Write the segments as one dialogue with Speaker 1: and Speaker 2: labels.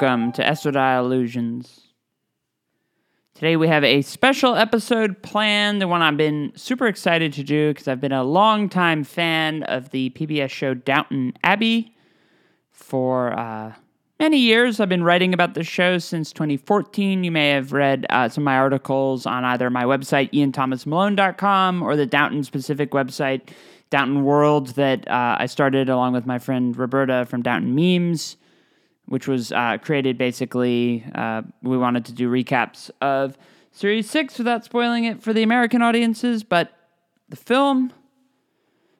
Speaker 1: welcome to Estrodile Illusions. Today we have a special episode planned, the one I've been super excited to do because I've been a longtime fan of the PBS show Downton Abbey for uh, many years. I've been writing about the show since 2014. You may have read uh, some of my articles on either my website, ianthomasmalone.com, or the Downton specific website, Downton World, that uh, I started along with my friend Roberta from Downton Memes which was uh, created basically. Uh, we wanted to do recaps of Series 6 without spoiling it for the American audiences, but the film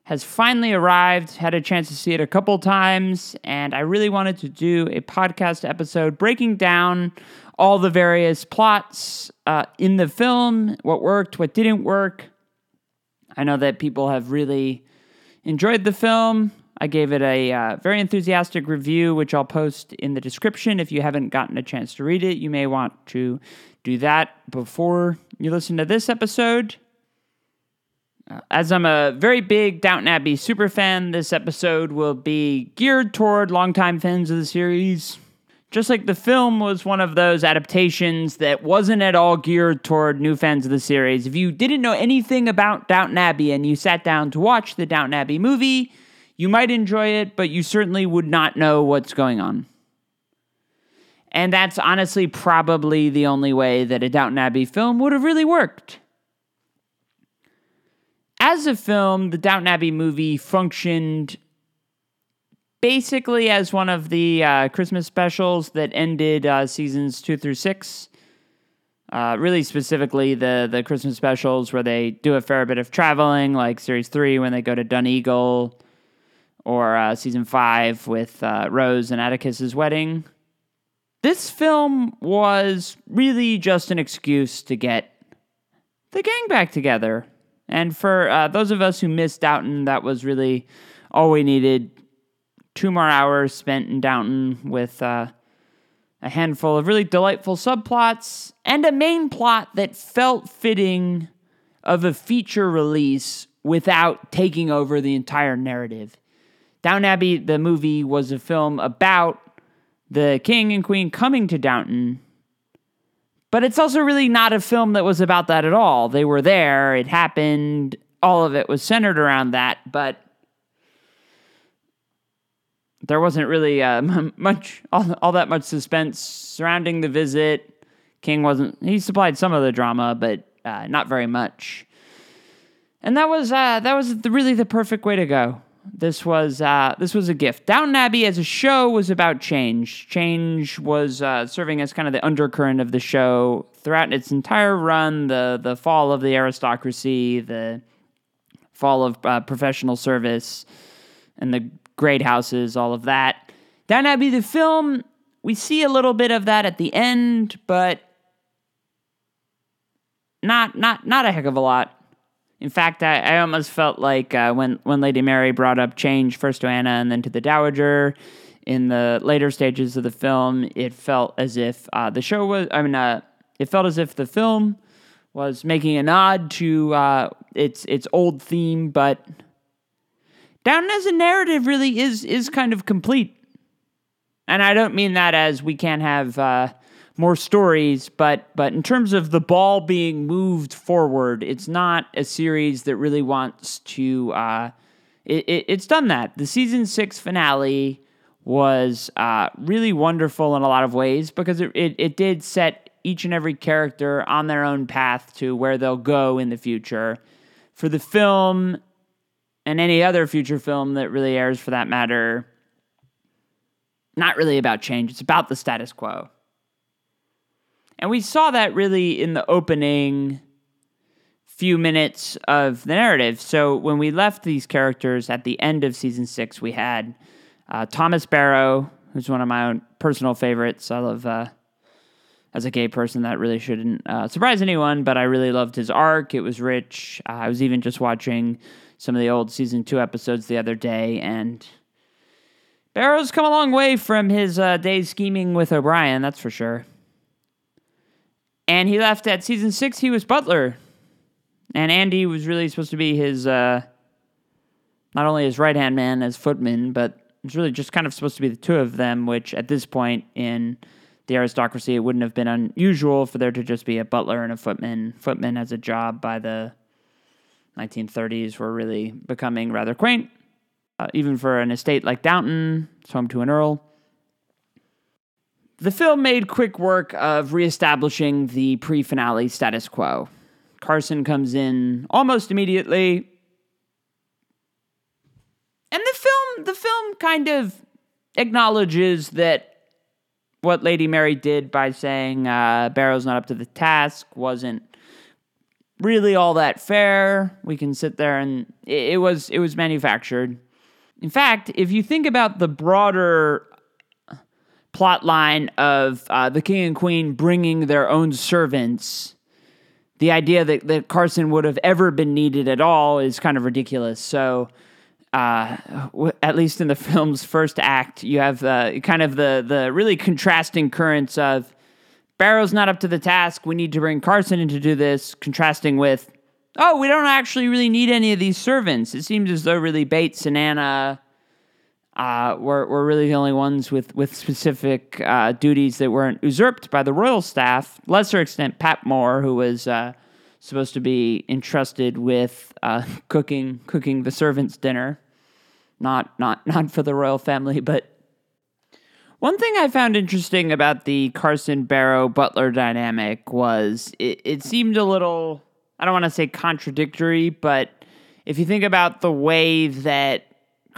Speaker 1: has finally arrived. Had a chance to see it a couple times, and I really wanted to do a podcast episode breaking down all the various plots uh, in the film, what worked, what didn't work. I know that people have really enjoyed the film. I gave it a uh, very enthusiastic review, which I'll post in the description. If you haven't gotten a chance to read it, you may want to do that before you listen to this episode. Uh, as I'm a very big Downton Abbey super fan, this episode will be geared toward longtime fans of the series. Just like the film was one of those adaptations that wasn't at all geared toward new fans of the series. If you didn't know anything about Downton Abbey and you sat down to watch the Downton Abbey movie, you might enjoy it, but you certainly would not know what's going on. And that's honestly probably the only way that a Downton Abbey film would have really worked. As a film, the Downton Abbey movie functioned basically as one of the uh, Christmas specials that ended uh, seasons two through six. Uh, really specifically, the the Christmas specials where they do a fair bit of traveling, like series three when they go to Donegal or uh, season five with uh, Rose and Atticus's wedding. This film was really just an excuse to get the gang back together. And for uh, those of us who missed Downton, that was really all we needed. Two more hours spent in Downton with uh, a handful of really delightful subplots and a main plot that felt fitting of a feature release without taking over the entire narrative. Downton Abbey, the movie, was a film about the king and queen coming to Downton. But it's also really not a film that was about that at all. They were there, it happened, all of it was centered around that, but there wasn't really uh, much, all, all that much suspense surrounding the visit. King wasn't, he supplied some of the drama, but uh, not very much. And that was uh, that was the, really the perfect way to go. This was uh, this was a gift. Downton Abbey as a show was about change. Change was uh, serving as kind of the undercurrent of the show throughout its entire run. The the fall of the aristocracy, the fall of uh, professional service, and the great houses, all of that. Downton Abbey, the film, we see a little bit of that at the end, but not not not a heck of a lot. In fact, I, I almost felt like uh, when when Lady Mary brought up change first to Anna and then to the Dowager in the later stages of the film, it felt as if uh, the show was. I mean, uh, it felt as if the film was making a nod to uh, its its old theme, but Down as a narrative really is is kind of complete. And I don't mean that as we can't have uh, more stories, but but in terms of the ball being moved forward, it's not a series that really wants to. Uh, it, it, it's done that. The season six finale was uh, really wonderful in a lot of ways because it, it, it did set each and every character on their own path to where they'll go in the future. For the film and any other future film that really airs for that matter, not really about change. It's about the status quo. And we saw that really in the opening few minutes of the narrative. So when we left these characters at the end of season six, we had uh, Thomas Barrow, who's one of my own personal favorites. I love, uh, as a gay person, that really shouldn't uh, surprise anyone, but I really loved his arc. It was rich. Uh, I was even just watching some of the old season two episodes the other day, and Barrow's come a long way from his uh, days scheming with O'Brien, that's for sure. And he left at season six. He was Butler, and Andy was really supposed to be his uh, not only his right hand man as footman, but it's really just kind of supposed to be the two of them, which at this point in the aristocracy, it wouldn't have been unusual for there to just be a butler and a footman. Footman as a job by the 1930s were really becoming rather quaint, uh, even for an estate like Downton, it's home to an earl. The film made quick work of reestablishing the pre finale status quo. Carson comes in almost immediately. And the film the film kind of acknowledges that what Lady Mary did by saying uh, Barrow's not up to the task wasn't really all that fair. We can sit there and it, it was it was manufactured. In fact, if you think about the broader plot line of uh, the king and queen bringing their own servants, the idea that, that Carson would have ever been needed at all is kind of ridiculous. So, uh, at least in the film's first act, you have uh, kind of the the really contrasting currents of Barrow's not up to the task. We need to bring Carson in to do this, contrasting with, oh, we don't actually really need any of these servants. It seems as though really Bates and Anna uh, were, were really the only ones with, with specific uh, duties that weren't usurped by the royal staff. Lesser extent, Patmore, who was uh, supposed to be entrusted with uh, cooking cooking the servants' dinner, not not not for the royal family, but. One thing I found interesting about the Carson Barrow Butler dynamic was it, it seemed a little, I don't want to say contradictory, but if you think about the way that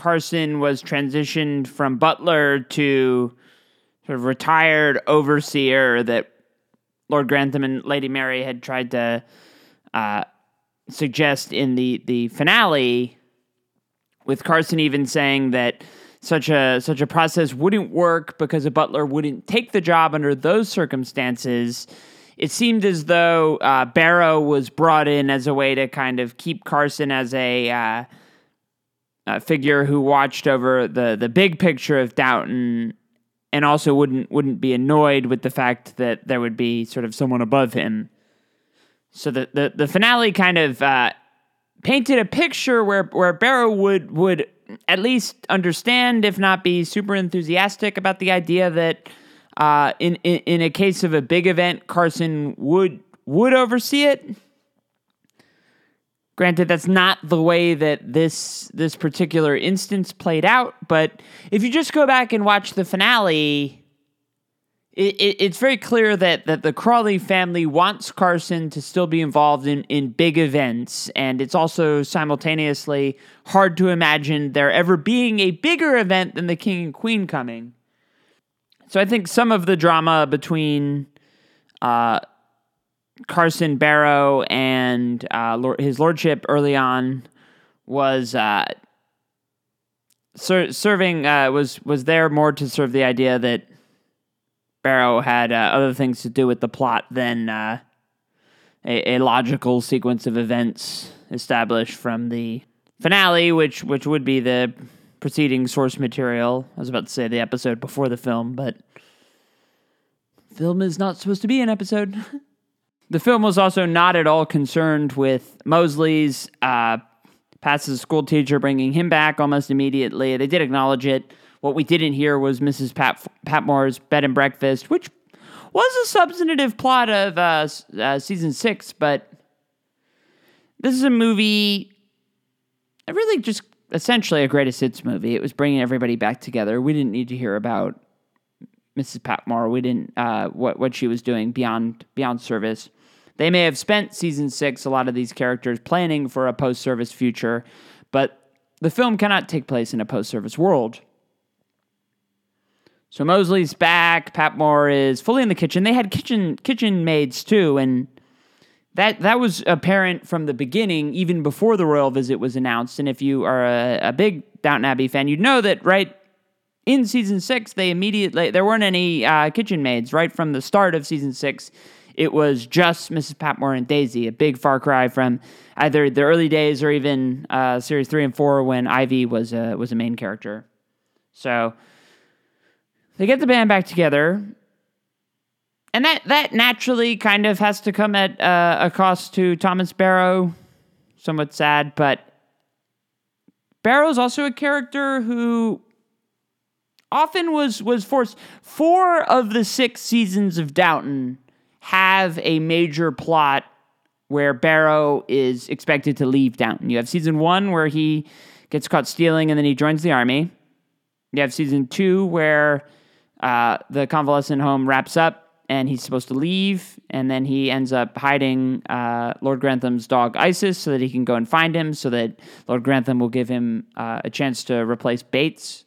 Speaker 1: Carson was transitioned from butler to sort of retired overseer that Lord Grantham and Lady Mary had tried to uh, suggest in the the finale, with Carson even saying that such a such a process wouldn't work because a butler wouldn't take the job under those circumstances. It seemed as though uh, Barrow was brought in as a way to kind of keep Carson as a uh, uh, figure who watched over the the big picture of Downton and also wouldn't wouldn't be annoyed with the fact that there would be sort of someone above him. So the the, the finale kind of uh, painted a picture where where Barrow would would at least understand, if not be super enthusiastic about the idea that uh, in, in in a case of a big event, Carson would would oversee it. Granted, that's not the way that this this particular instance played out, but if you just go back and watch the finale, it, it, it's very clear that that the Crawley family wants Carson to still be involved in in big events, and it's also simultaneously hard to imagine there ever being a bigger event than the King and Queen coming. So I think some of the drama between uh, Carson Barrow and uh, his lordship early on was uh, ser- serving uh, was was there more to serve the idea that Barrow had uh, other things to do with the plot than uh, a, a, logical sequence of events established from the finale, which which would be the preceding source material. I was about to say the episode before the film, but film is not supposed to be an episode. The film was also not at all concerned with Molesley's uh, past as a school teacher, bringing him back almost immediately. They did acknowledge it. What we didn't hear was Mrs. Pat, Patmore's bed and breakfast, which was a substantive plot of uh, uh, season six, but this is a movie, really just essentially a greatest hits movie. It was bringing everybody back together. We didn't need to hear about Mrs. Patmore. We didn't uh, what what she was doing beyond beyond service. They may have spent season six, a lot of these characters, planning for a post service future, but the film cannot take place in a post service world. So Molesley's back. Patmore is fully in the kitchen. They had kitchen kitchen maids too, and that that was apparent from the beginning, even before the royal visit was announced. And if you are a, a big Downton Abbey fan, you'd know that right in season six, they immediately there weren't any uh, kitchen maids right from the start of season six it was just Mrs. Patmore and Daisy, a big far cry from either the early days or even uh, series three and four when Ivy was a, was a main character. So they get the band back together, and that that naturally kind of has to come at uh, a cost to Thomas Barrow. Somewhat sad, but Barrow's also a character who often was was forced. Four of the six seasons of Downton have a major plot where Barrow is expected to leave Downton. You have season one where he gets caught stealing and then he joins the army. You have season two where uh, the convalescent home wraps up and he's supposed to leave, and then he ends up hiding uh, Lord Grantham's dog Isis so that he can go and find him, so that Lord Grantham will give him uh, a chance to replace Bates.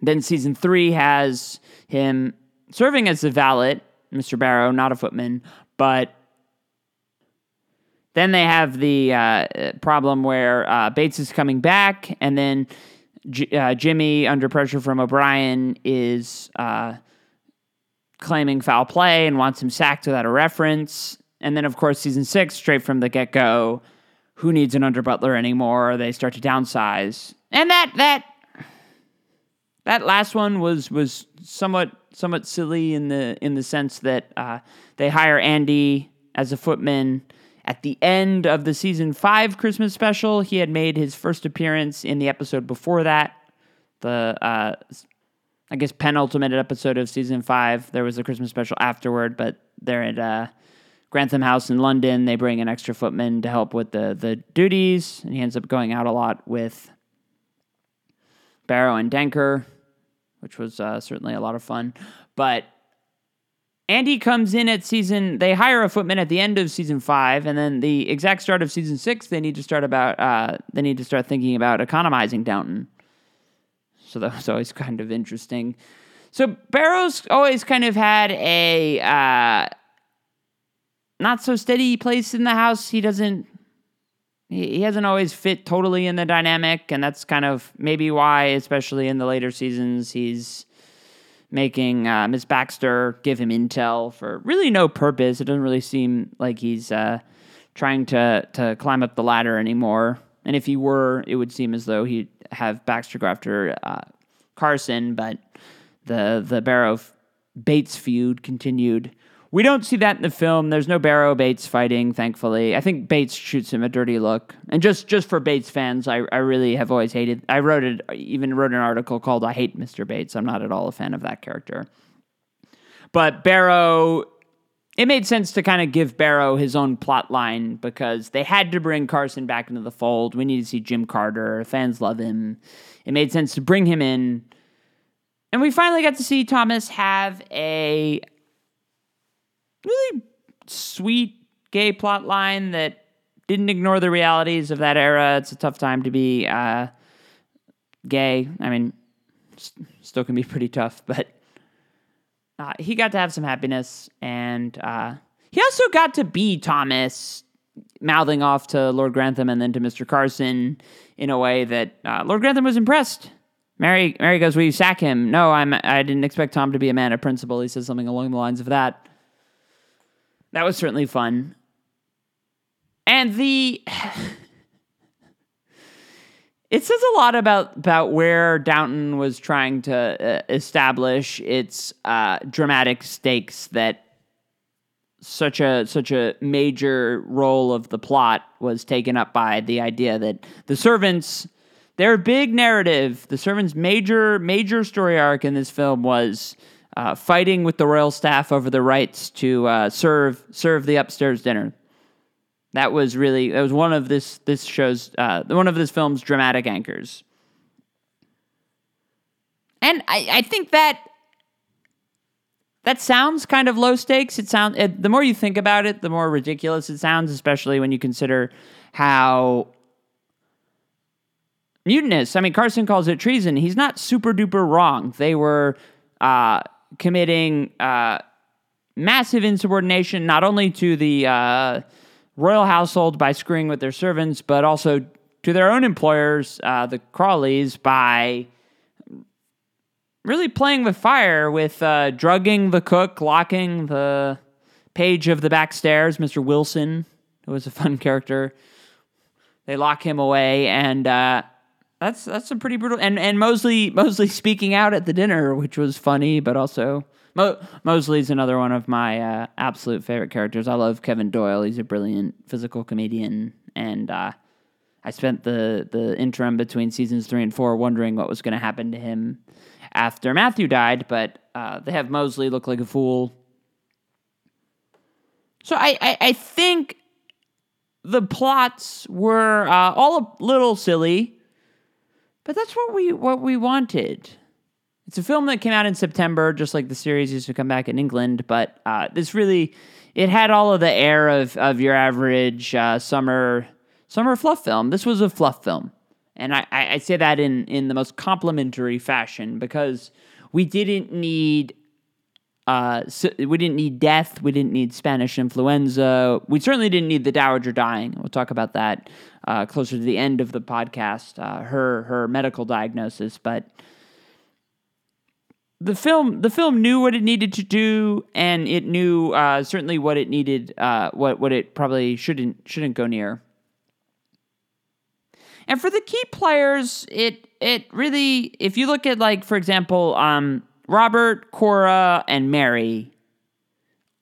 Speaker 1: Then season three has him serving as the valet, Mr. Barrow, not a footman, but then they have the uh, problem where uh, Bates is coming back, and then J- uh, Jimmy, under pressure from O'Brien, is uh, claiming foul play and wants him sacked without a reference. And then, of course, season six, straight from the get go, who needs an under butler anymore? They start to downsize, and that that that last one was was somewhat somewhat silly in the in the sense that uh, they hire Andy as a footman. At the end of the season five Christmas special, he had made his first appearance in the episode before that, the uh, I guess penultimate episode of season five. There was a Christmas special afterward, but they're at uh, Grantham House in London. They bring an extra footman to help with the the duties, and he ends up going out a lot with Barrow and Denker, which was uh, certainly a lot of fun. But Andy comes in at season. They hire a footman at the end of season five, and then the exact start of season six. They need to start about. Uh, they need to start thinking about economizing Downton. So that was always kind of interesting. So Barrow's always kind of had a uh, not so steady place in the house. He doesn't. He, hasn't always fit totally in the dynamic, and that's kind of maybe why, especially in the later seasons, he's making uh, Miss Baxter give him intel for really no purpose. It doesn't really seem like he's uh, trying to to climb up the ladder anymore. And if he were, it would seem as though he'd have Baxter go after uh, Carson, but the the Barrow Bates feud continued. We don't see that in the film. There's no Barrow Bates fighting, thankfully. I think Bates shoots him a dirty look. And just just for Bates fans, I, I really have always hated. I wrote it, even wrote an article called "I Hate Mr. Bates." I'm not at all a fan of that character. But Barrow it made sense to kind of give Barrow his own plot line because they had to bring Carson back into the fold. We need to see Jim Carter. Fans love him. It made sense to bring him in. And we finally got to see Thomas have a really sweet gay plot line that didn't ignore the realities of that era. It's a tough time to be uh, gay. I mean, st- still can be pretty tough, but uh, he got to have some happiness, and uh, he also got to be Thomas, mouthing off to Lord Grantham and then to Mr. Carson in a way that uh, Lord Grantham was impressed. Mary, Mary goes, "Will you sack him?" No, I'm. I didn't expect Tom to be a man of principle. He says something along the lines of that. That was certainly fun. And the it says a lot about about where Downton was trying to uh, establish its uh, dramatic stakes that such a such a major role of the plot was taken up by the idea that the servants their big narrative the servants major major story arc in this film was uh, fighting with the royal staff over the rights to uh, serve serve the upstairs dinner that was really that was one of this this show's uh, one of this film's dramatic anchors. And I, I think that that sounds kind of low stakes. It sounds the more you think about it, the more ridiculous it sounds, especially when you consider how mutinous. I mean, Carson calls it treason. He's not super duper wrong. They were uh, committing uh, massive insubordination, not only to the uh, royal household by screwing with their servants, but also to their own employers, uh, the Crawleys, by really playing with fire with uh, drugging the cook, locking the page of the back stairs, Mr. Wilson, who was a fun character. They lock him away, and uh, that's that's a pretty brutal. And and Molesley Molesley speaking out at the dinner, which was funny, but also Mo- Molesley's another one of my uh, absolute favorite characters. I love Kevin Doyle. He's a brilliant physical comedian, and uh, I spent the the interim between seasons three and four wondering what was going to happen to him after Matthew died. But uh, they have Molesley look like a fool. So I, I, I think the plots were uh, all a little silly, but that's what we what we wanted. It's a film that came out in September, just like the series used to come back in England. But uh, this really, it had all of the air of of your average uh, summer summer fluff film. This was a fluff film, and I, I, say that in in the most complimentary fashion because we didn't need uh, we didn't need death. We didn't need Spanish influenza. We certainly didn't need the dowager dying. We'll talk about that uh, closer to the end of the podcast. Uh, her her medical diagnosis, but the film the film knew what it needed to do, and it knew uh, certainly what it needed, uh, what what it probably shouldn't shouldn't go near. And for the key players, it it really, if you look at like for example, um, Robert, Cora, and Mary,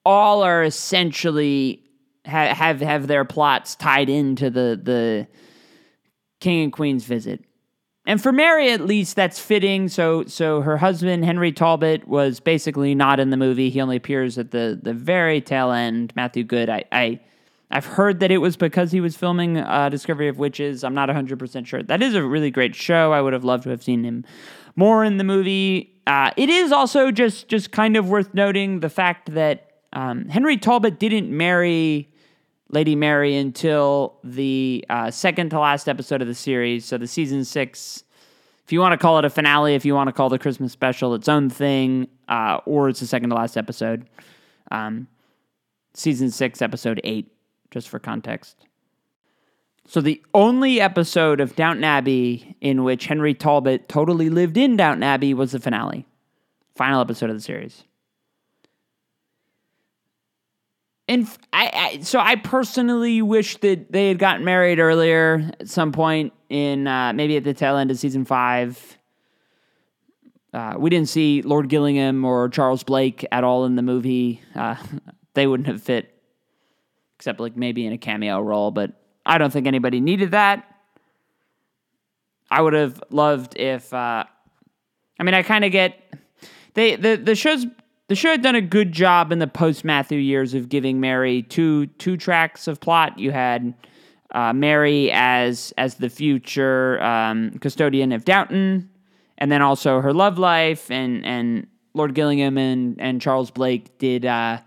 Speaker 1: all are essentially have have, have their plots tied into the the king and queen's visit. And for Mary, at least, that's fitting. So, so her husband Henry Talbot was basically not in the movie. He only appears at the the very tail end. Matthew Goode, I, I I've heard that it was because he was filming uh, Discovery of Witches. I'm not 100 percent sure. That is a really great show. I would have loved to have seen him more in the movie. Uh, it is also just just kind of worth noting the fact that um, Henry Talbot didn't marry Lady Mary until the uh, second to last episode of the series. So the season six, if you want to call it a finale, if you want to call the Christmas special its own thing, uh, or it's the second to last episode. Um, season six, episode eight, just for context. So the only episode of Downton Abbey in which Henry Talbot totally lived in Downton Abbey was the finale, final episode of the series. And I, I, so I personally wish that they had gotten married earlier at some point in uh, maybe at the tail end of season five. Uh, we didn't see Lord Gillingham or Charles Blake at all in the movie. Uh, they wouldn't have fit, except like maybe in a cameo role. But I don't think anybody needed that. I would have loved if. Uh, I mean, I kind of get they the the show's the show had done a good job in the post Matthew years of giving Mary two two tracks of plot. You had uh, Mary as as the future um, custodian of Downton, and then also her love life, and and Lord Gillingham and and Charles Blake did uh,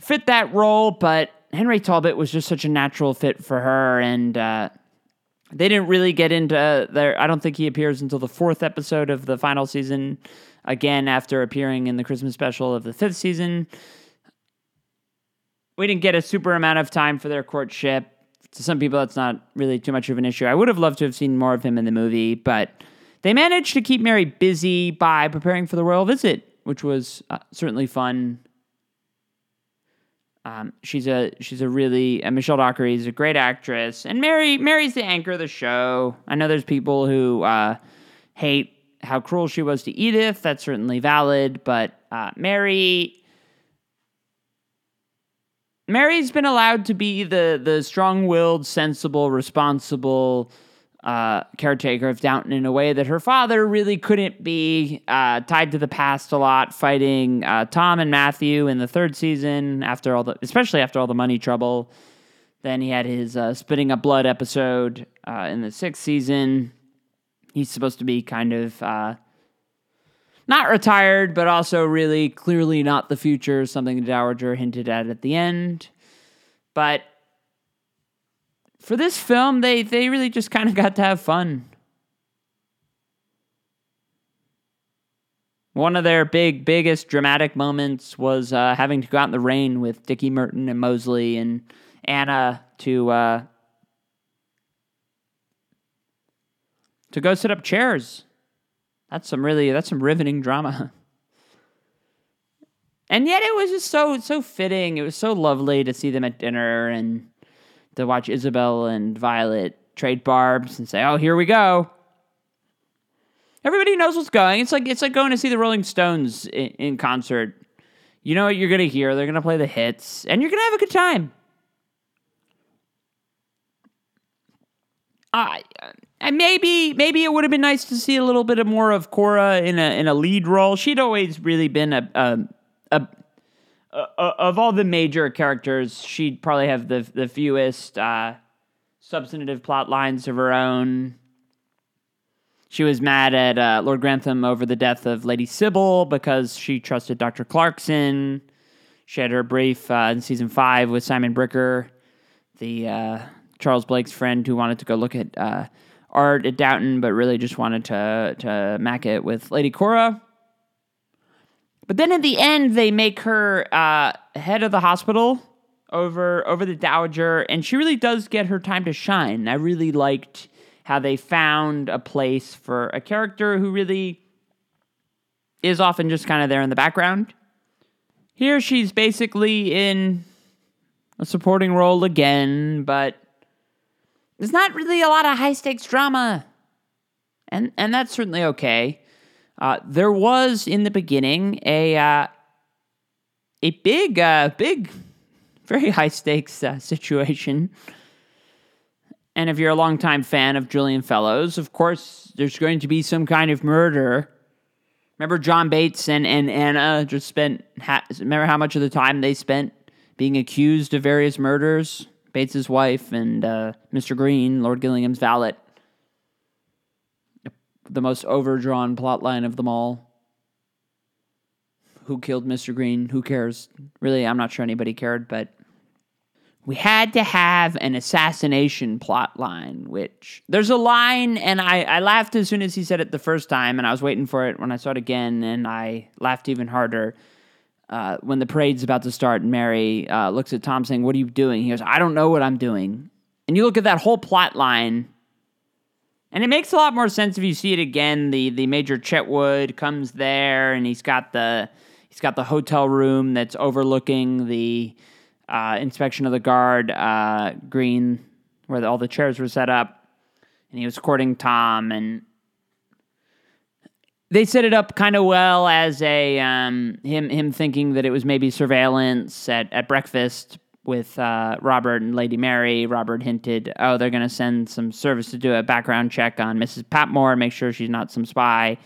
Speaker 1: fit that role, but Henry Talbot was just such a natural fit for her, and uh, they didn't really get into there. I don't think he appears until the fourth episode of the final season again after appearing in the Christmas special of the fifth season. We didn't get a super amount of time for their courtship. To some people, that's not really too much of an issue. I would have loved to have seen more of him in the movie, but they managed to keep Mary busy by preparing for the royal visit, which was uh, certainly fun. Um, she's a she's a really uh, Michelle Dockery is a great actress, and Mary Mary's the anchor of the show. I know there's people who uh, hate how cruel she was to Edith. That's certainly valid, but uh, Mary. Mary's been allowed to be the the strong-willed, sensible, responsible uh, caretaker of Downton in a way that her father really couldn't be. Uh, tied to the past a lot, fighting uh, Tom and Matthew in the third season after all the, especially after all the money trouble. Then he had his uh, spitting up blood episode uh, in the sixth season he's supposed to be kind of uh, not retired, but also really clearly not the future, something the Dowager hinted at at the end. But for this film, they, they really just kind of got to have fun. One of their big, biggest dramatic moments was uh, having to go out in the rain with Dickie Merton and Molesley and Anna to uh, to go sit up chairs. That's some really that's some riveting drama. And yet it was just so so fitting. It was so lovely to see them at dinner and to watch Isabel and Violet trade barbs and say, "Oh, here we go." Everybody knows what's going. It's like it's like going to see the Rolling Stones in, in concert. You know what you're gonna hear. They're gonna play the hits, and you're gonna have a good time. Uh, and maybe maybe it would have been nice to see a little bit of more of Cora in a in a lead role. She'd always really been a a, a, a, of all the major characters, she'd probably have the the fewest uh, substantive plot lines of her own. She was mad at uh, Lord Grantham over the death of Lady Sybil because she trusted Dr. Clarkson. She had her brief uh, in season five with Simon Bricker, the uh, Charles Blake's friend who wanted to go look at uh, art at Downton, but really just wanted to to mac it with Lady Cora. But then at the end, they make her uh, head of the hospital over over the Dowager, and she really does get her time to shine. I really liked how they found a place for a character who really is often just kind of there in the background. Here she's basically in a supporting role again, but there's not really a lot of high stakes drama. And and that's certainly okay. Uh, there was in the beginning a uh, a big uh, big very high stakes uh, situation and if you're a longtime fan of Julian Fellowes, of course, there's going to be some kind of murder. Remember John Bates and, and Anna just spent, ha- remember how much of the time they spent being accused of various murders? Bates's wife and uh, Mr. Green, Lord Gillingham's valet. The most overdrawn plot line of them all. Who killed Mr. Green? Who cares? Really, I'm not sure anybody cared, but we had to have an assassination plot line, which there's a line, and I, I laughed as soon as he said it the first time, and I was waiting for it when I saw it again, and I laughed even harder. Uh, when the parade's about to start, Mary uh, looks at Tom saying, What are you doing? He goes, I don't know what I'm doing. And you look at that whole plot line, and it makes a lot more sense if you see it again. The the Major Chetwode comes there, and he's got the he's got the hotel room that's overlooking the uh, inspection of the guard uh, green where the, all the chairs were set up, and he was courting Tom, and they set it up kind of well as a um, him him thinking that it was maybe surveillance at, at breakfast with uh, Robert and Lady Mary. Robert hinted, oh, they're going to send some service to do a background check on Mrs. Patmore, make sure she's not some spy.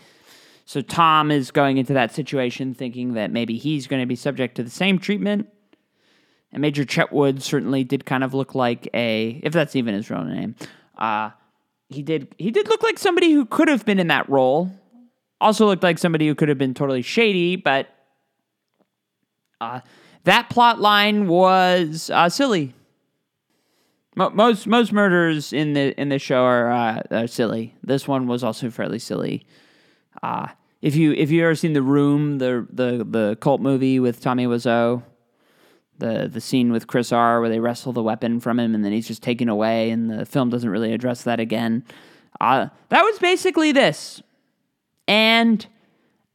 Speaker 1: So Tom is going into that situation thinking that maybe he's going to be subject to the same treatment. And Major Chetwode certainly did kind of look like a, if that's even his real name, uh, he did he did look like somebody who could have been in that role. Also looked like somebody who could have been totally shady, but uh, that plot line was uh, silly. most most murders in the in the show are, uh, are silly. This one was also fairly silly. Uh, if you if you ever seen the Room, the the the cult movie with Tommy Wiseau, the the scene with Chris R where they wrestle the weapon from him and then he's just taken away and the film doesn't really address that again. Uh, that was basically this. And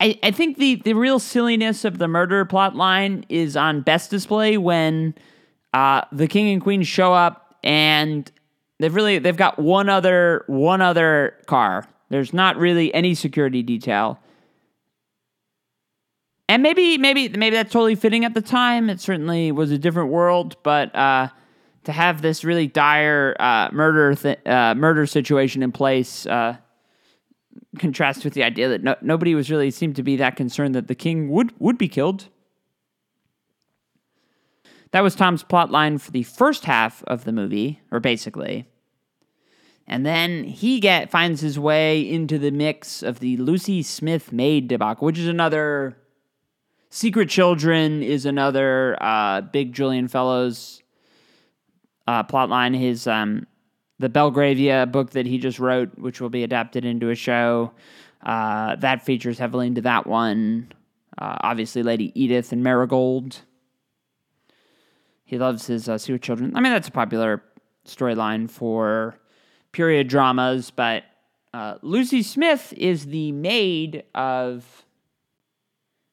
Speaker 1: I, I think the, the real silliness of the murder plot line is on best display when uh, the king and queen show up and they've really they've got one other one other car. There's not really any security detail and maybe maybe maybe that's totally fitting at the time. It certainly was a different world, but uh, to have this really dire uh, murder th- uh, murder situation in place contrasts with the idea that no- nobody was really seemed to be that concerned that the king would would be killed. That was Tom's plot line for the first half of the movie, or basically. And then he get finds his way into the mix of the Lucy Smith maid debacle, which is another Secret Children is another uh, big Julian Fellowes uh, plotline. His um, the Belgravia book that he just wrote, which will be adapted into a show, uh, that features heavily into that one. Uh, obviously, Lady Edith and Marigold. He loves his uh, Secret Children. I mean, that's a popular storyline for period dramas, but uh, Lucy Smith is the maid of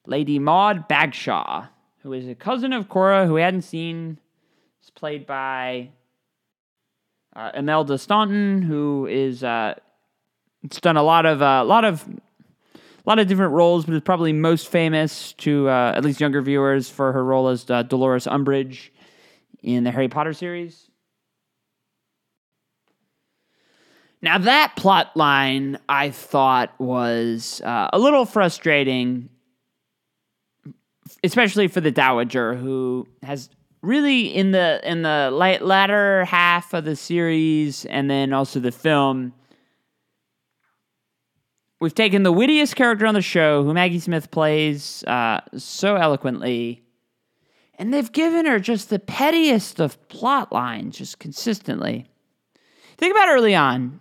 Speaker 1: Lady Maud Bagshaw, who is a cousin of Cora who we hadn't seen. Is played by uh, Imelda Staunton, who is uh, it's done a lot of a uh, lot of a lot of different roles, but is probably most famous to uh, at least younger viewers for her role as uh, Dolores Umbridge in the Harry Potter series. Now, that plot line I thought was uh, a little frustrating, especially for the Dowager, who has really in the in the latter half of the series and then also the film we've taken the wittiest character on the show who maggie smith plays uh, so eloquently and they've given her just the pettiest of plot lines just consistently. Think about early on.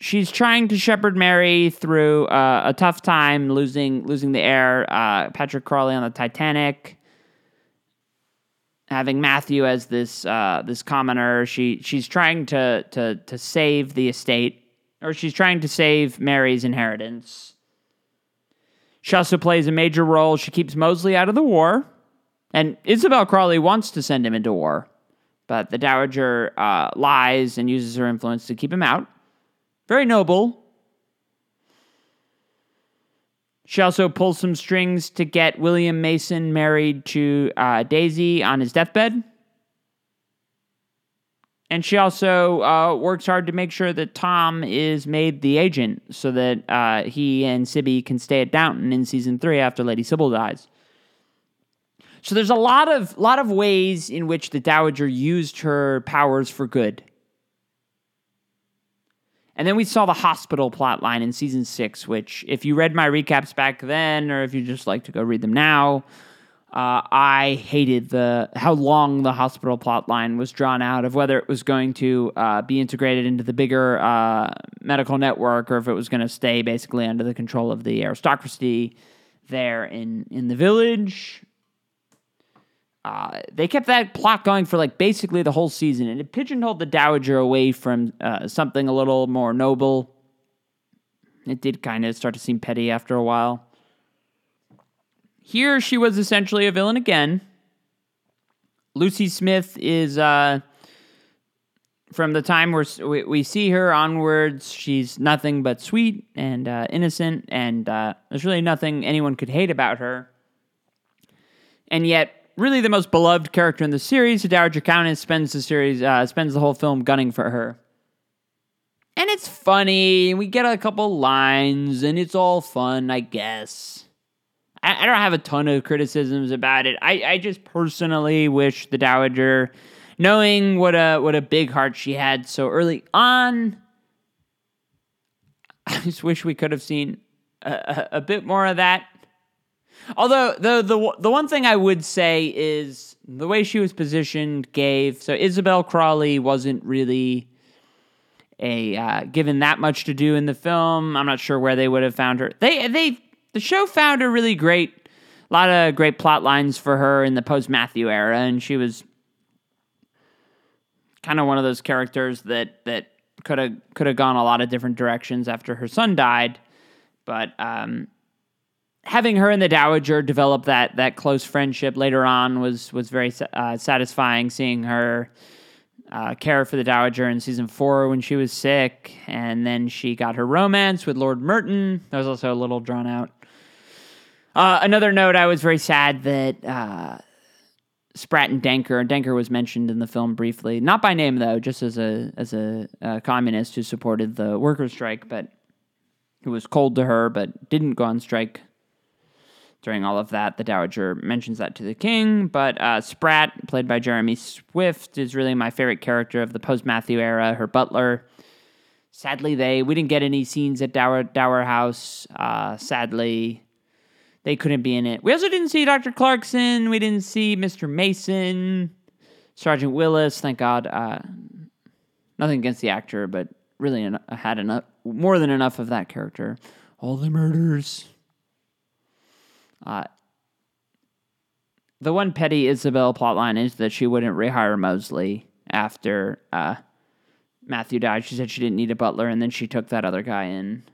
Speaker 1: She's trying to shepherd mary through uh, a tough time losing losing the heir uh, patrick crawley on the titanic having Matthew as this uh, this commoner. She she's trying to to to save the estate, or she's trying to save Mary's inheritance. She also plays a major role. She keeps Molesley out of the war, and Isabel Crawley wants to send him into war, but the Dowager uh, lies and uses her influence to keep him out. Very noble, she also pulls some strings to get William Mason married to uh, Daisy on his deathbed. And she also uh, works hard to make sure that Tom is made the agent so that uh, he and Sybbie can stay at Downton in season three after Lady Sybil dies. So there's a lot of lot of ways in which the Dowager used her powers for good. And then we saw the hospital plot line in season six, which, if you read my recaps back then, or if you just like to go read them now, uh, I hated the how long the hospital plot line was drawn out of whether it was going to uh, be integrated into the bigger uh, medical network or if it was going to stay basically under the control of the aristocracy there in in the village. Uh, they kept that plot going for like basically the whole season, and it pigeonholed the Dowager away from uh, something a little more noble. It did kind of start to seem petty after a while. Here, she was essentially a villain again. Lucy Smith is, uh, from the time we we, see her onwards, she's nothing but sweet and uh, innocent, and uh, there's really nothing anyone could hate about her. And yet, really the most beloved character in the series. The Dowager Countess spends the series, uh, spends the whole film gunning for her. And it's funny. We get a couple lines, and it's all fun, I guess. I, I don't have a ton of criticisms about it. I, I just personally wish the Dowager, knowing what a what a big heart she had so early on, I just wish we could have seen a, a, a bit more of that Although the the the one thing I would say is the way she was positioned gave so Isabel Crawley wasn't really a uh, given that much to do in the film. I'm not sure where they would have found her. They they the show found a really great a lot of great plot lines for her in the post Matthew era, and she was kind of one of those characters that that could have could have gone a lot of different directions after her son died, but um, having her and the Dowager develop that that close friendship later on was was very uh, satisfying. Seeing her uh, care for the Dowager in season four when she was sick, and then she got her romance with Lord Merton. That was also a little drawn out. Uh, another note: I was very sad that. Uh, Spratt and Denker. Denker was mentioned in the film briefly, not by name though, just as a as a, a communist who supported the workers' strike, but who was cold to her, but didn't go on strike during all of that. The Dowager mentions that to the king, but uh, Spratt, played by Jeremy Swift, is really my favorite character of the post Matthew era. Her butler. Sadly, they we didn't get any scenes at Dower Dower House. Uh, sadly, they couldn't be in it. We also didn't see Dr. Clarkson. We didn't see Mr. Mason, Sergeant Willis. Thank God. Uh, nothing against the actor, but really had enough, more than enough of that character. All the murders. Uh, the one petty Isabel plotline is that she wouldn't rehire Molesley after uh, Matthew died. She said she didn't need a butler, and then she took that other guy in.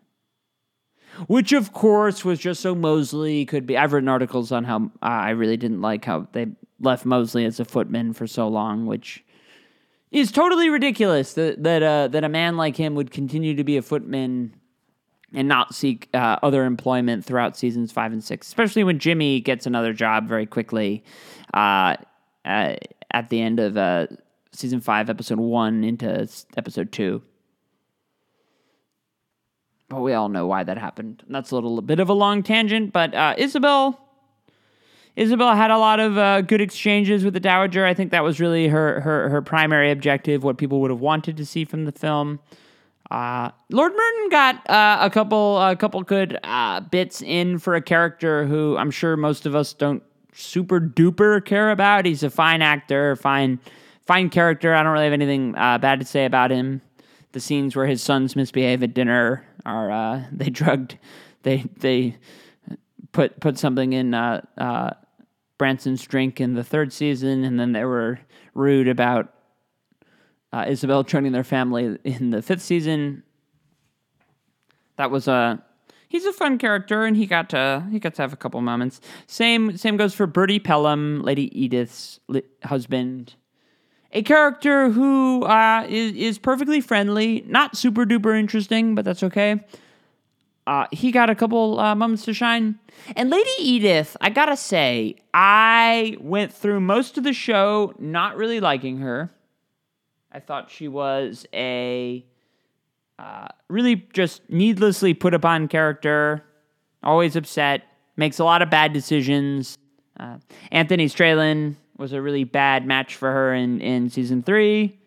Speaker 1: Which, of course, was just so Molesley could be. I've written articles on how uh, I really didn't like how they left Molesley as a footman for so long, which is totally ridiculous that that uh, that a man like him would continue to be a footman and not seek uh, other employment throughout seasons five and six, especially when Jimmy gets another job very quickly uh, uh, at the end of uh, season five, episode one into episode two. but we all know why that happened. That's a little bit of a long tangent, but uh, Isobel. Isobel had a lot of good exchanges with the Dowager. I think that was really her, her her primary objective, what people would have wanted to see from the film. Uh, Lord Merton got uh, a couple a couple good uh, bits in for a character who I'm sure most of us don't super duper care about. He's a fine actor, fine fine character. I don't really have anything uh, bad to say about him. The scenes where his sons misbehave at dinner are uh, they drugged they they put put something in Branson's drink in the third season, and then they were rude about uh, Isobel joining their family in the fifth season. That was a he's a fun character, and he got to he got to have a couple moments. Same same goes for Bertie Pelham, Lady Edith's li- husband. A character who uh, is is perfectly friendly, not super duper interesting, but that's okay. Uh, he got a couple uh, moments to shine. And Lady Edith, I gotta say, I went through most of the show not really liking her. I thought she was a uh, really just needlessly put upon character, always upset, makes a lot of bad decisions. Uh, Anthony Strallan was a really bad match for her in, in season three.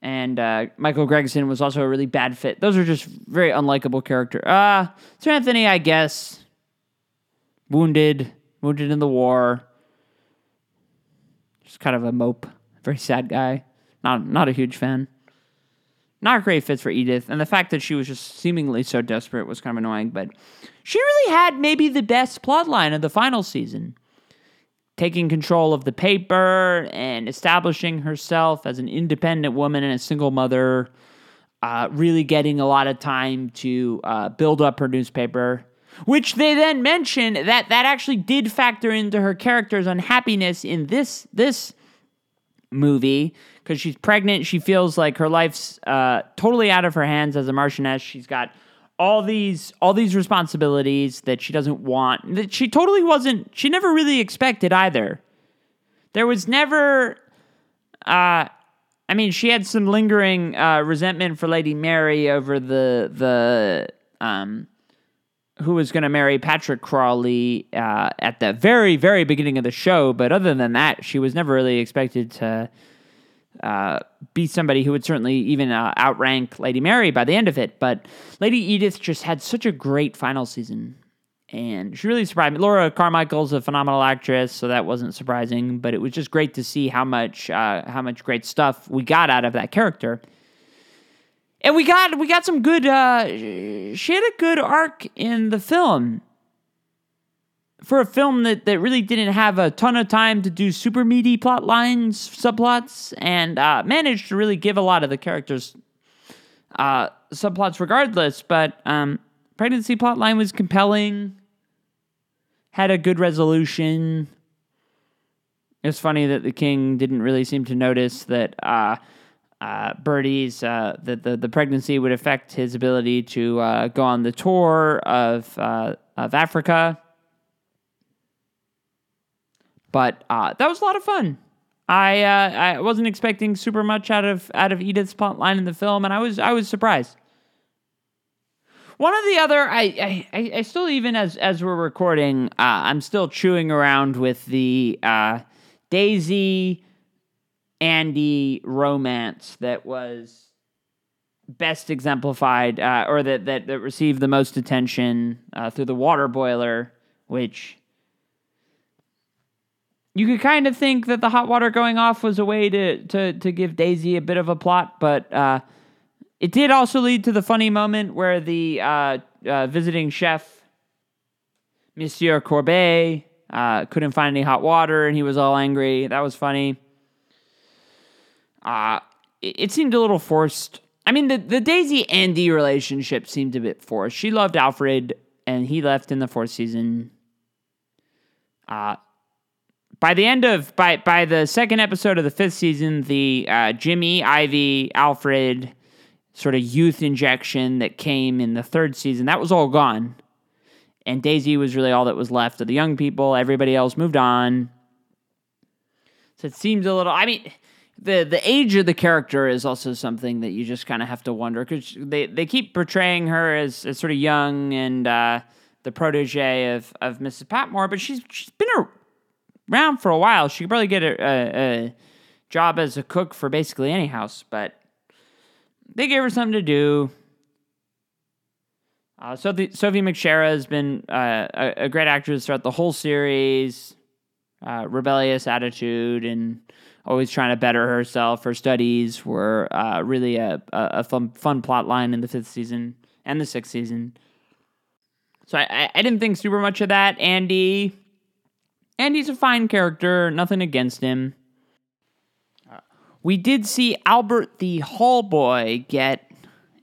Speaker 1: And uh, Michael Gregson was also a really bad fit. Those are just very unlikable character. Uh, Sir Anthony, I guess, wounded, wounded in the war. Just kind of a mope, very sad guy. Not not a huge fan. Not a great fits for Edith, and the fact that she was just seemingly so desperate was kind of annoying. But she really had maybe the best plotline of the final season, taking control of the paper and establishing herself as an independent woman and a single mother. Uh, really getting a lot of time to uh, build up her newspaper, which they then mention that that actually did factor into her character's unhappiness in this this movie because she's pregnant. She feels like her life's uh, totally out of her hands as a Marchioness. She's got all these all these responsibilities that she doesn't want. That she totally wasn't. She never really expected either. There was never. Uh, I mean, she had some lingering uh, resentment for Lady Mary over the the um, who was going to marry Patrick Crawley uh, at the very very beginning of the show. But other than that, she was never really expected to uh, be somebody who would certainly even uh, outrank Lady Mary by the end of it. But Lady Edith just had such a great final season. And she really surprised me. Laura Carmichael's a phenomenal actress, so that wasn't surprising. But it was just great to see how much uh, how much great stuff we got out of that character. And we got we got some good. Uh, she had a good arc in the film for a film that, that really didn't have a ton of time to do super meaty plot lines, subplots, and uh, managed to really give a lot of the characters uh, subplots regardless. But um, pregnancy plot line was compelling, had a good resolution. It's funny that the king didn't really seem to notice that uh, uh, Bertie's uh, that the, the pregnancy would affect his ability to uh, go on the tour of uh, of Africa. But uh, that was a lot of fun. I uh, I wasn't expecting super much out of out of Edith's plot line in the film, and I was I was surprised. One of the other, I I, I still even as as we're recording, uh, I'm still chewing around with the uh, Daisy Andy romance that was best exemplified, uh, or that, that that received the most attention uh, through the water boiler, which you could kind of think that the hot water going off was a way to to to give Daisy a bit of a plot, but uh, it did also lead to the funny moment where the uh, uh, visiting chef, Monsieur Courbet, uh, couldn't find any hot water, and he was all angry. That was funny. Uh, it, it seemed a little forced. I mean, the the Daisy Andy relationship seemed a bit forced. She loved Alfred, and he left in the fourth season. Uh, by the end of by by the second episode of the fifth season, the uh, Jimmy, Ivy, Alfred sort of youth injection that came in the third season that was all gone, and Daisy was really all that was left of the young people. Everybody else moved on. So it seems a little. I mean, the the age of the character is also something that you just kind of have to wonder because they, they keep portraying her as, as sort of young and uh, the protege of, of Mrs. Patmore, but she's she's been around for a while. She could probably get a, a, a job as a cook for basically any house, but they gave her something to do. Uh, Sophie, Sophie McShera has been uh, a, a, great actress throughout the whole series. Uh, rebellious attitude and always trying to better herself. Her studies were uh, really a, a fun, fun plot line in the fifth season and the sixth season. So I, I didn't think super much of that. Andy, Andy's a fine character. Nothing against him. We did see Albert the Hall Boy get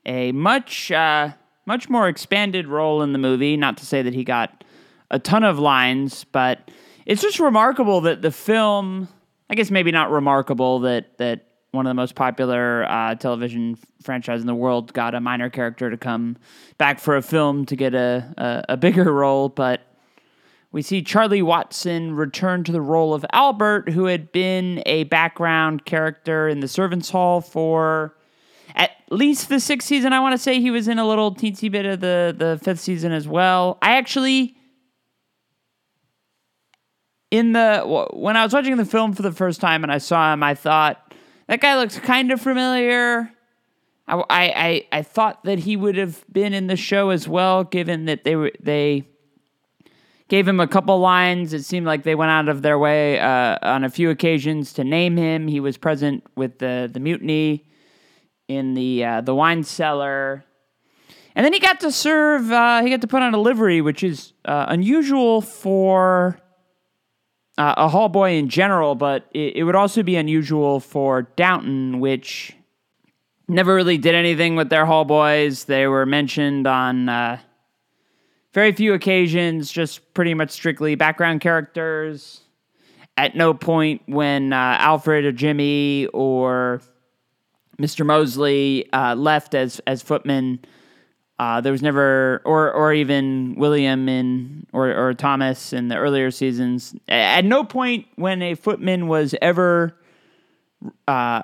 Speaker 1: a much uh, much more expanded role in the movie. Not to say that he got a ton of lines, but it's just remarkable that the film. I guess maybe not remarkable that that one of the most popular uh, television franchise in the world got a minor character to come back for a film to get a, a, a bigger role, but we see Charlie Watson return to the role of Albert, who had been a background character in the Servants' Hall for at least the sixth season. I want to say he was in a little teensy bit of the, the fifth season as well. I actually, in the when I was watching the film for the first time and I saw him, I thought that guy looks kind of familiar. I, I, I thought that he would have been in the show as well, given that they were they gave him a couple lines. It seemed like they went out of their way uh, on a few occasions to name him. He was present with the the mutiny in the uh, the wine cellar, and then he got to serve. Uh, he got to put on a livery, which is uh, unusual for. Uh, a hall boy in general, but it, it would also be unusual for Downton, which never really did anything with their hall boys. They were mentioned on uh, very few occasions, just pretty much strictly background characters. At no point when uh, Alfred or Jimmy or Mr. Molesley uh, left as as footmen, uh, there was never, or or even William in or or Thomas in the earlier seasons. At no point when a footman was ever uh,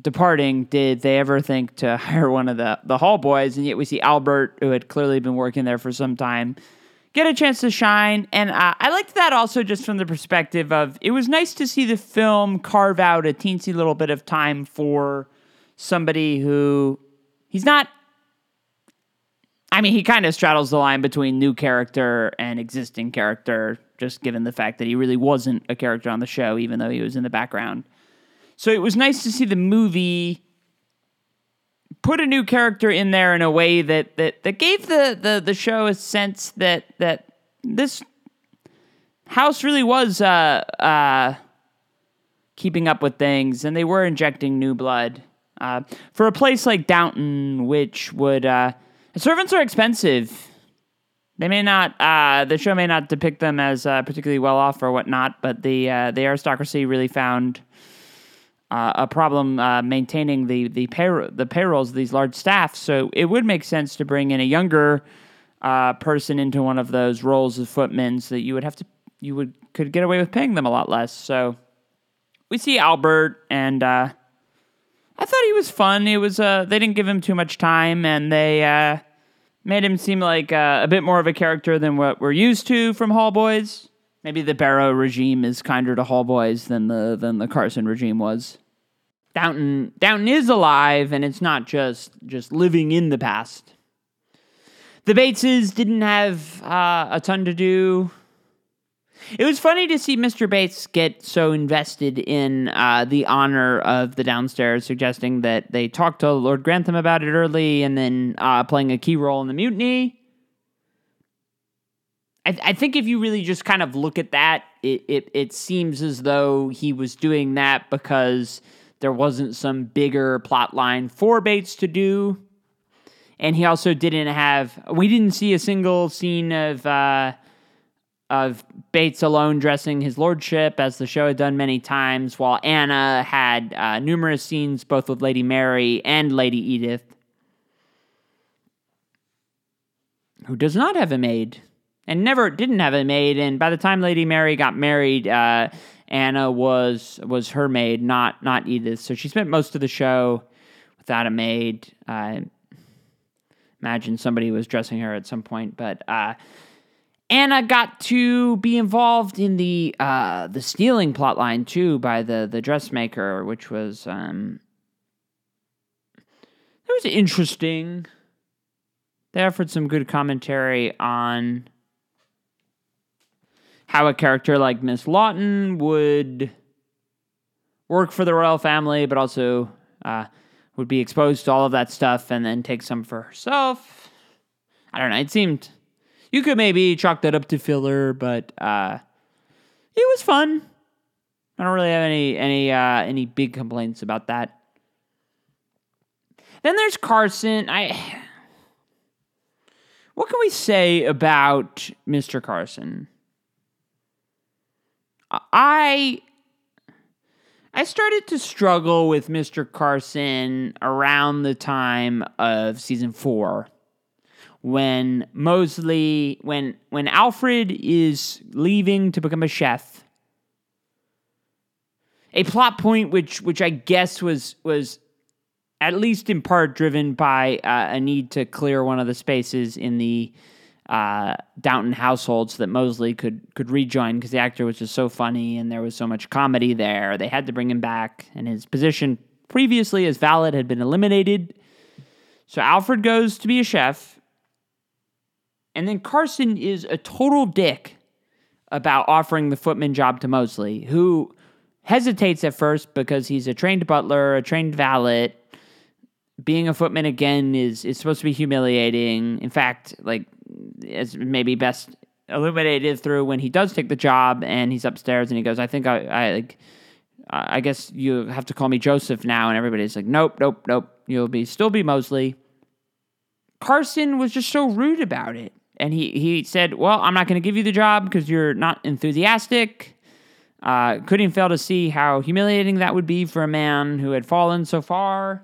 Speaker 1: departing did they ever think to hire one of the, the hall boys. And yet we see Albert, who had clearly been working there for some time, get a chance to shine. And uh, I liked that also just from the perspective of it was nice to see the film carve out a teensy little bit of time for somebody who he's not. I mean, he kind of straddles the line between new character and existing character, just given the fact that he really wasn't a character on the show, even though he was in the background. So it was nice to see the movie put a new character in there in a way that that, that gave the, the, the show a sense that that this house really was uh, uh, keeping up with things and they were injecting new blood. Uh, for a place like Downton, which would uh, servants are expensive. They may not. Uh, the show may not depict them as uh, particularly well off or whatnot, but the the aristocracy really found uh, a problem uh, maintaining the the pay- the payrolls of these large staffs. So it would make sense to bring in a younger uh, person into one of those roles of footmen, so that you would have to you would could get away with paying them a lot less. So we see Albert, and uh, I thought he was fun. It was uh, they didn't give him too much time, and they uh, made him seem like a bit more of a character than what we're used to from Hall Boys. Maybe the Barrow regime is kinder to Hall Boys than the than the Carson regime was. Downton Downton is alive, and it's not just just living in the past. The Bateses didn't have uh, a ton to do. It was funny to see Mr. Bates get so invested in uh, the honor of the downstairs, suggesting that they talked to Lord Grantham about it early and then uh, playing a key role in the mutiny. I, I, think if you really just kind of look at that, it, it, it seems as though he was doing that because there wasn't some bigger plot line for Bates to do. And he also didn't have, we didn't see a single scene of, uh, of Bates alone dressing his lordship, as the show had done many times, while Anna had uh, numerous scenes both with Lady Mary and Lady Edith, who does not have a maid and never didn't have a maid. And by the time Lady Mary got married, uh, Anna was was her maid, not not Edith. So she spent most of the show without a maid. I imagine somebody was dressing her at some point, but uh, Anna got to be involved in the uh, the stealing plot line too by the the dressmaker, which was um, it was interesting. They offered some good commentary on how a character like Miss Lawton would work for the royal family, but also uh, would be exposed to all of that stuff and then take some for herself. I don't know. It seemed you could maybe chalk that up to filler, but uh, it was fun. I don't really have any any uh, any big complaints about that. Then there's Carson. I what can we say about Mr. Carson? I I started to struggle with Mr. Carson around the time of season 4 when Molesley when when Alfred is leaving to become a chef. A plot point which which I guess was was at least in part driven by uh, a need to clear one of the spaces in the uh, Downton household so that Molesley could could rejoin because the actor was just so funny and there was so much comedy there. They had to bring him back, and his position previously as valet had been eliminated. So Alfred goes to be a chef, and then Carson is a total dick about offering the footman job to Molesley, who hesitates at first because he's a trained butler, a trained valet, being a footman again is is supposed to be humiliating. In fact, like it's maybe best illuminated through when he does take the job and he's upstairs and he goes, "I think I, I like." I guess you have to call me Joseph now, and everybody's like, "Nope, nope, nope. You'll be still be Molesley." Carson was just so rude about it, and he he said, "Well, I'm not going to give you the job because you're not enthusiastic." Uh, couldn't fail to see how humiliating that would be for a man who had fallen so far.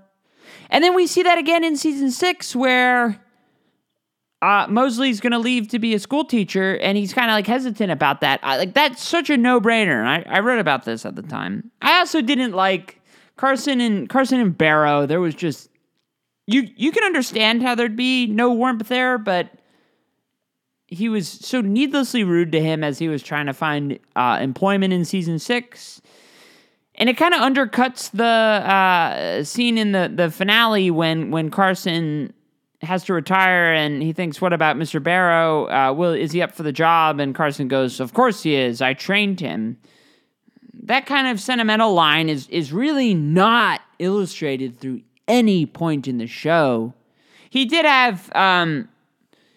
Speaker 1: And then we see that again in season six where uh, Molesley's going to leave to be a school teacher, and he's kind of like hesitant about that. I, like that's such a no brainer. I, I read about this at the time. I also didn't like Carson and Carson and Barrow. There was just you you can understand how there'd be no warmth there, but he was so needlessly rude to him as he was trying to find uh, employment in season six and it kind of undercuts the uh, scene in the, the finale when when Carson has to retire and he thinks, "What about Mr. Barrow? Uh, will is he up for the job?" And Carson goes, "Of course he is. I trained him." That kind of sentimental line is is really not illustrated through any point in the show. He did have um,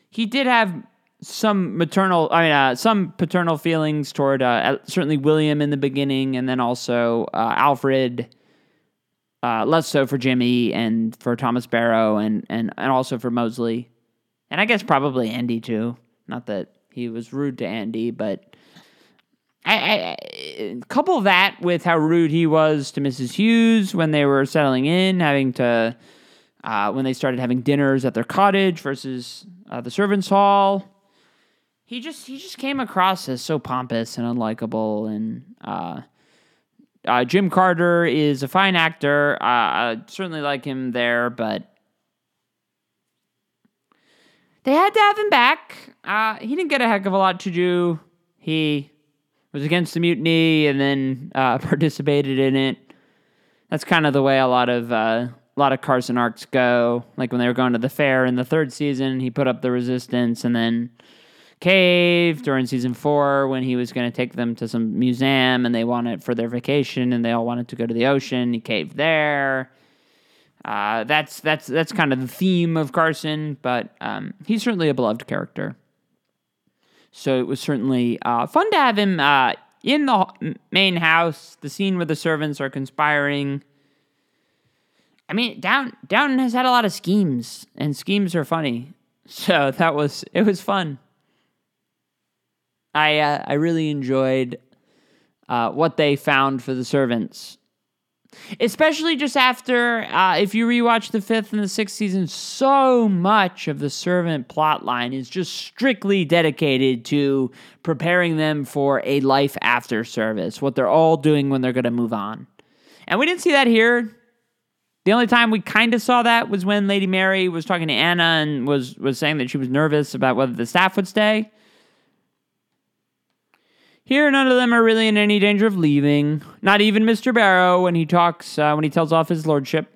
Speaker 1: he did have some maternal, I mean, uh, some paternal feelings toward uh, certainly William in the beginning, and then also uh, Alfred. Uh, less so for Jimmy and for Thomas Barrow, and and and also for Molesley, and I guess probably Andy too. Not that he was rude to Andy, but I, I, couple that with how rude he was to Mrs. Hughes when they were settling in, having to uh, when they started having dinners at their cottage versus uh, the servants' hall he just he just came across as so pompous and unlikable and uh, Jim Carter is a fine actor. Uh, I certainly like him there, but they had to have him back. Uh, he didn't get a heck of a lot to do. He was against the mutiny and then uh, participated in it. That's kind of the way a lot of uh, a lot of Carson arcs go. Like when they were going to the fair in the third season, he put up the resistance and then cave during season four when he was going to take them to some museum and they wanted for their vacation and they all wanted to go to the ocean. He caved there. Uh, that's that's that's kind of the theme of Carson, but um, he's certainly a beloved character. So it was certainly uh, fun to have him uh, in the main house. The scene where the servants are conspiring. I mean, Down Downton has had a lot of schemes, and schemes are funny. So that was it was fun. I uh, I really enjoyed uh, what they found for the servants. Especially just after, uh, if you rewatch the fifth and the sixth season, so much of the servant plot line is just strictly dedicated to preparing them for a life after service, what they're all doing when they're going to move on. And we didn't see that here. The only time we kind of saw that was when Lady Mary was talking to Anna and was was saying that she was nervous about whether the staff would stay. Here, none of them are really in any danger of leaving. Not even Mr. Barrow when he talks, uh, when he tells off his lordship.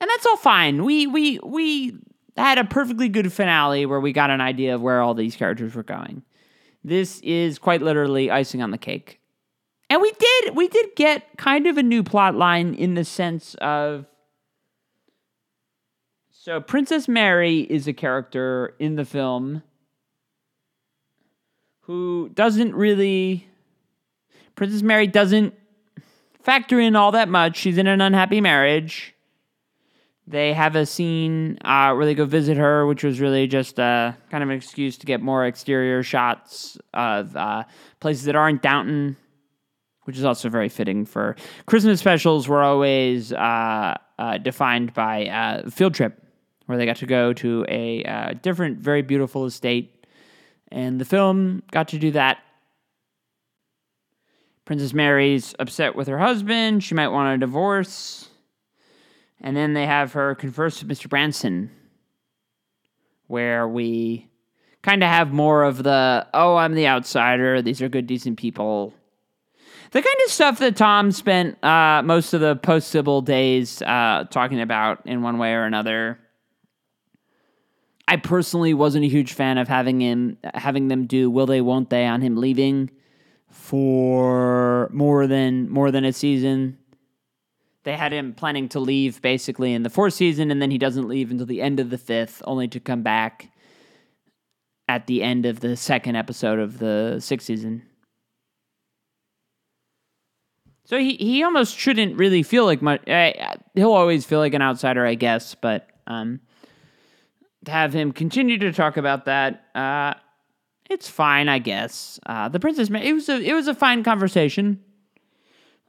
Speaker 1: And that's all fine. We we we had a perfectly good finale where we got an idea of where all these characters were going. This is quite literally icing on the cake. And we did we did get kind of a new plot line in the sense of so Princess Mary is a character in the film who doesn't really Princess Mary doesn't factor in all that much. She's in an unhappy marriage. They have a scene uh, where they go visit her, which was really just uh, kind of an excuse to get more exterior shots of uh, places that aren't Downton, which is also very fitting for Christmas specials. Were always uh, uh, defined by uh, field trip, where they got to go to a different, very beautiful estate and the film got to do that. Princess Mary's upset with her husband. She might want a divorce. And then they have her converse with Mr. Branson, where we kind of have more of the, oh, I'm the outsider. These are good, decent people. The kind of stuff that Tom spent uh, most of the post Sybil days uh, talking about in one way or another. I personally wasn't a huge fan of having him having them do will they won't they on him leaving for more than more than a season. They had him planning to leave basically in the fourth season, and then he doesn't leave until the end of the fifth, only to come back at the end of the second episode of the sixth season. So he, he almost shouldn't really feel like much. Uh, he'll always feel like an outsider, I guess, but um, have him continue to talk about that. Uh, it's fine, I guess. Uh, the Princess Mary, it was a it was a fine conversation.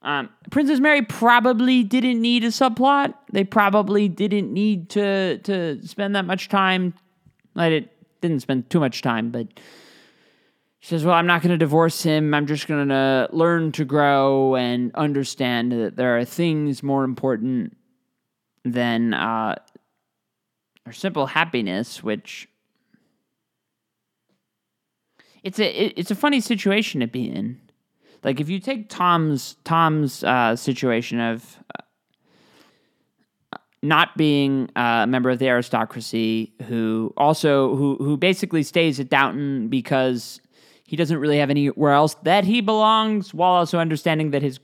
Speaker 1: Um, Princess Mary probably didn't need a subplot. They probably didn't need to to spend that much time. I did, didn't spend too much time, but she says, "Well, I'm not going to divorce him. I'm just going to learn to grow and understand that there are things more important than uh, or simple happiness, which it's a it, it's a funny situation to be in. Like if you take Tom's Tom's uh, situation of uh, not being uh, a member of the aristocracy, who also who who basically stays at Downton because he doesn't really have anywhere else that he belongs, while also understanding that his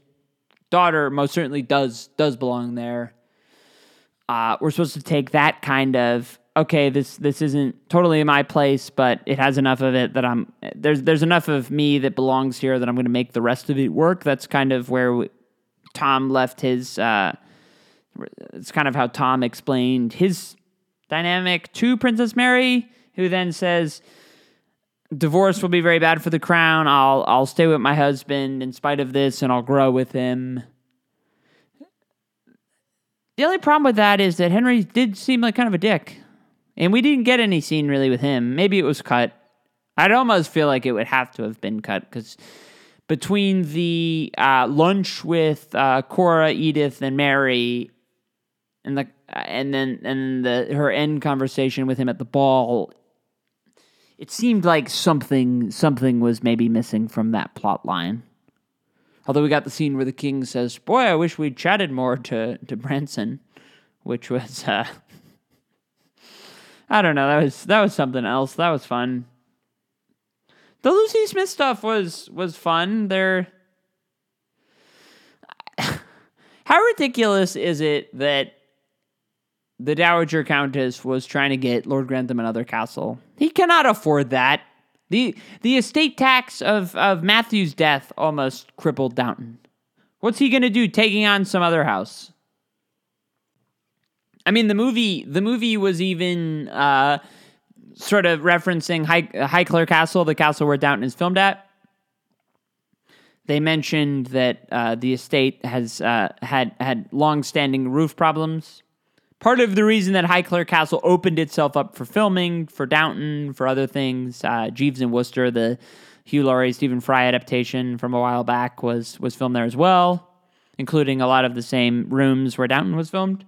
Speaker 1: daughter most certainly does does belong there uh, we're supposed to take that kind of okay, this this isn't totally my place, but it has enough of it that I'm there's there's enough of me that belongs here that I'm going to make the rest of it work. That's kind of where we, Tom left his. Uh, it's kind of how Tom explained his dynamic to Princess Mary, who then says, "Divorce will be very bad for the crown. I'll I'll stay with my husband in spite of this, and I'll grow with him." The only problem with that is that Henry did seem like kind of a dick. And we didn't get any scene really with him. Maybe it was cut. I'd almost feel like it would have to have been cut because between the uh, lunch with uh, Cora, Edith, and Mary, and the and then and the her end conversation with him at the ball, it seemed like something something was maybe missing from that plot line. Although we got the scene where the king says, "Boy, I wish we'd chatted more to to Branson," which was uh, I don't know. That was that was something else. That was fun. The Lucy Smith stuff was was fun. There. How ridiculous is it that the Dowager Countess was trying to get Lord Grantham another castle? He cannot afford that. The the estate tax of, of Matthew's death almost crippled Downton. What's he gonna do taking on some other house? I mean the movie the movie was even uh, sort of referencing High, Highclere Castle, the castle where Downton is filmed at. They mentioned that uh, the estate has uh, had had long-standing roof problems. Part of the reason that Highclere Castle opened itself up for filming, for Downton, for other things, uh, Jeeves and Wooster, the Hugh Laurie, Stephen Fry adaptation from a while back, was was filmed there as well, including a lot of the same rooms where Downton was filmed.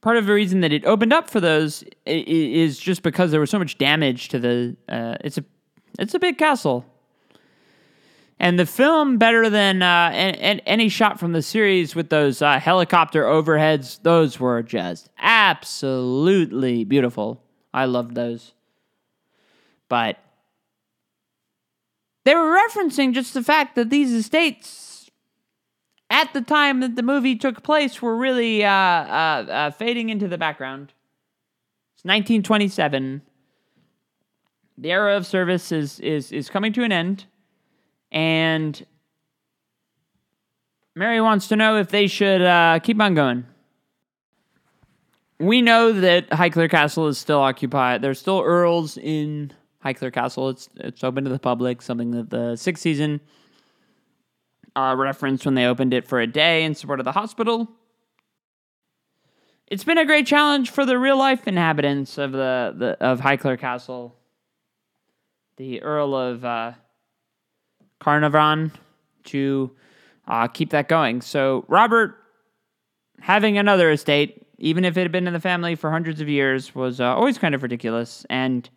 Speaker 1: Part of the reason that it opened up for those is just because there was so much damage to the. Uh, it's a it's a big castle and the film, better than uh, any shot from the series with those uh, helicopter overheads, those were just absolutely beautiful. I loved those. But they were referencing just the fact that these estates, at the time that the movie took place, were really uh, uh, uh fading into the background. It's 1927. The era of service is, is, is coming to an end and Mary wants to know if they should uh, keep on going. We know that Highclere Castle is still occupied. There's still earls in Highclere Castle. It's it's open to the public. Something that the sixth season uh, referenced when they opened it for a day in support of the hospital. It's been a great challenge for the real life inhabitants of the, the of Highclere Castle. The Earl of uh, Carnarvon to uh, keep that going. So Robert having another estate, even if it had been in the family for hundreds of years, was uh, always kind of ridiculous. And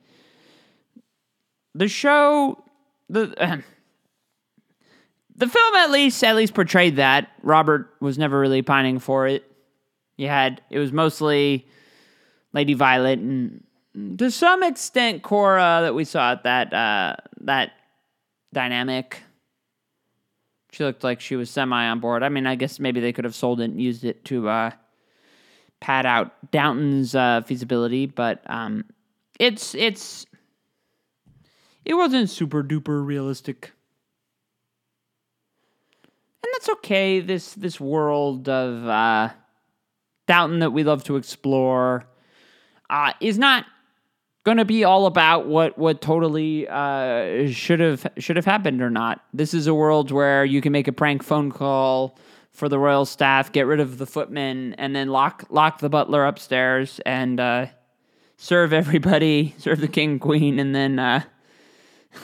Speaker 1: the show, the the film at least at least portrayed that Robert was never really pining for it. You had it was mostly Lady Violet and to some extent Cora that we saw at that uh, that dynamic. She looked like she was semi on board. I mean, I guess maybe they could have sold it and used it to uh, pad out Downton's uh, feasibility, but um, it's it's it wasn't super duper realistic, and that's okay. This this world of uh, Downton that we love to explore uh, is not going to be all about what what totally uh, should have should have happened or not. This is a world where you can make a prank phone call for the royal staff, get rid of the footmen, and then lock lock the butler upstairs and uh, serve everybody, serve the king queen, and then. Uh,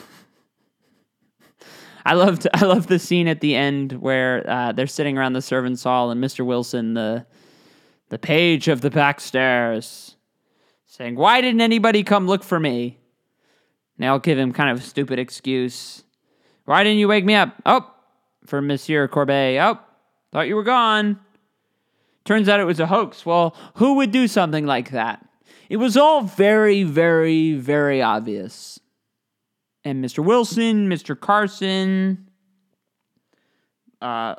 Speaker 1: I loved I love the scene at the end where uh, they're sitting around the servants' hall and Mr. Wilson, the the page of the back stairs, saying, Why didn't anybody come look for me? Now I'll give him kind of a stupid excuse. Why didn't you wake me up? Oh, for Monsieur Courbet. Oh, thought you were gone. Turns out it was a hoax. Well, who would do something like that? It was all very, very, very obvious. And Mr. Wilson, Mr. Carson, uh,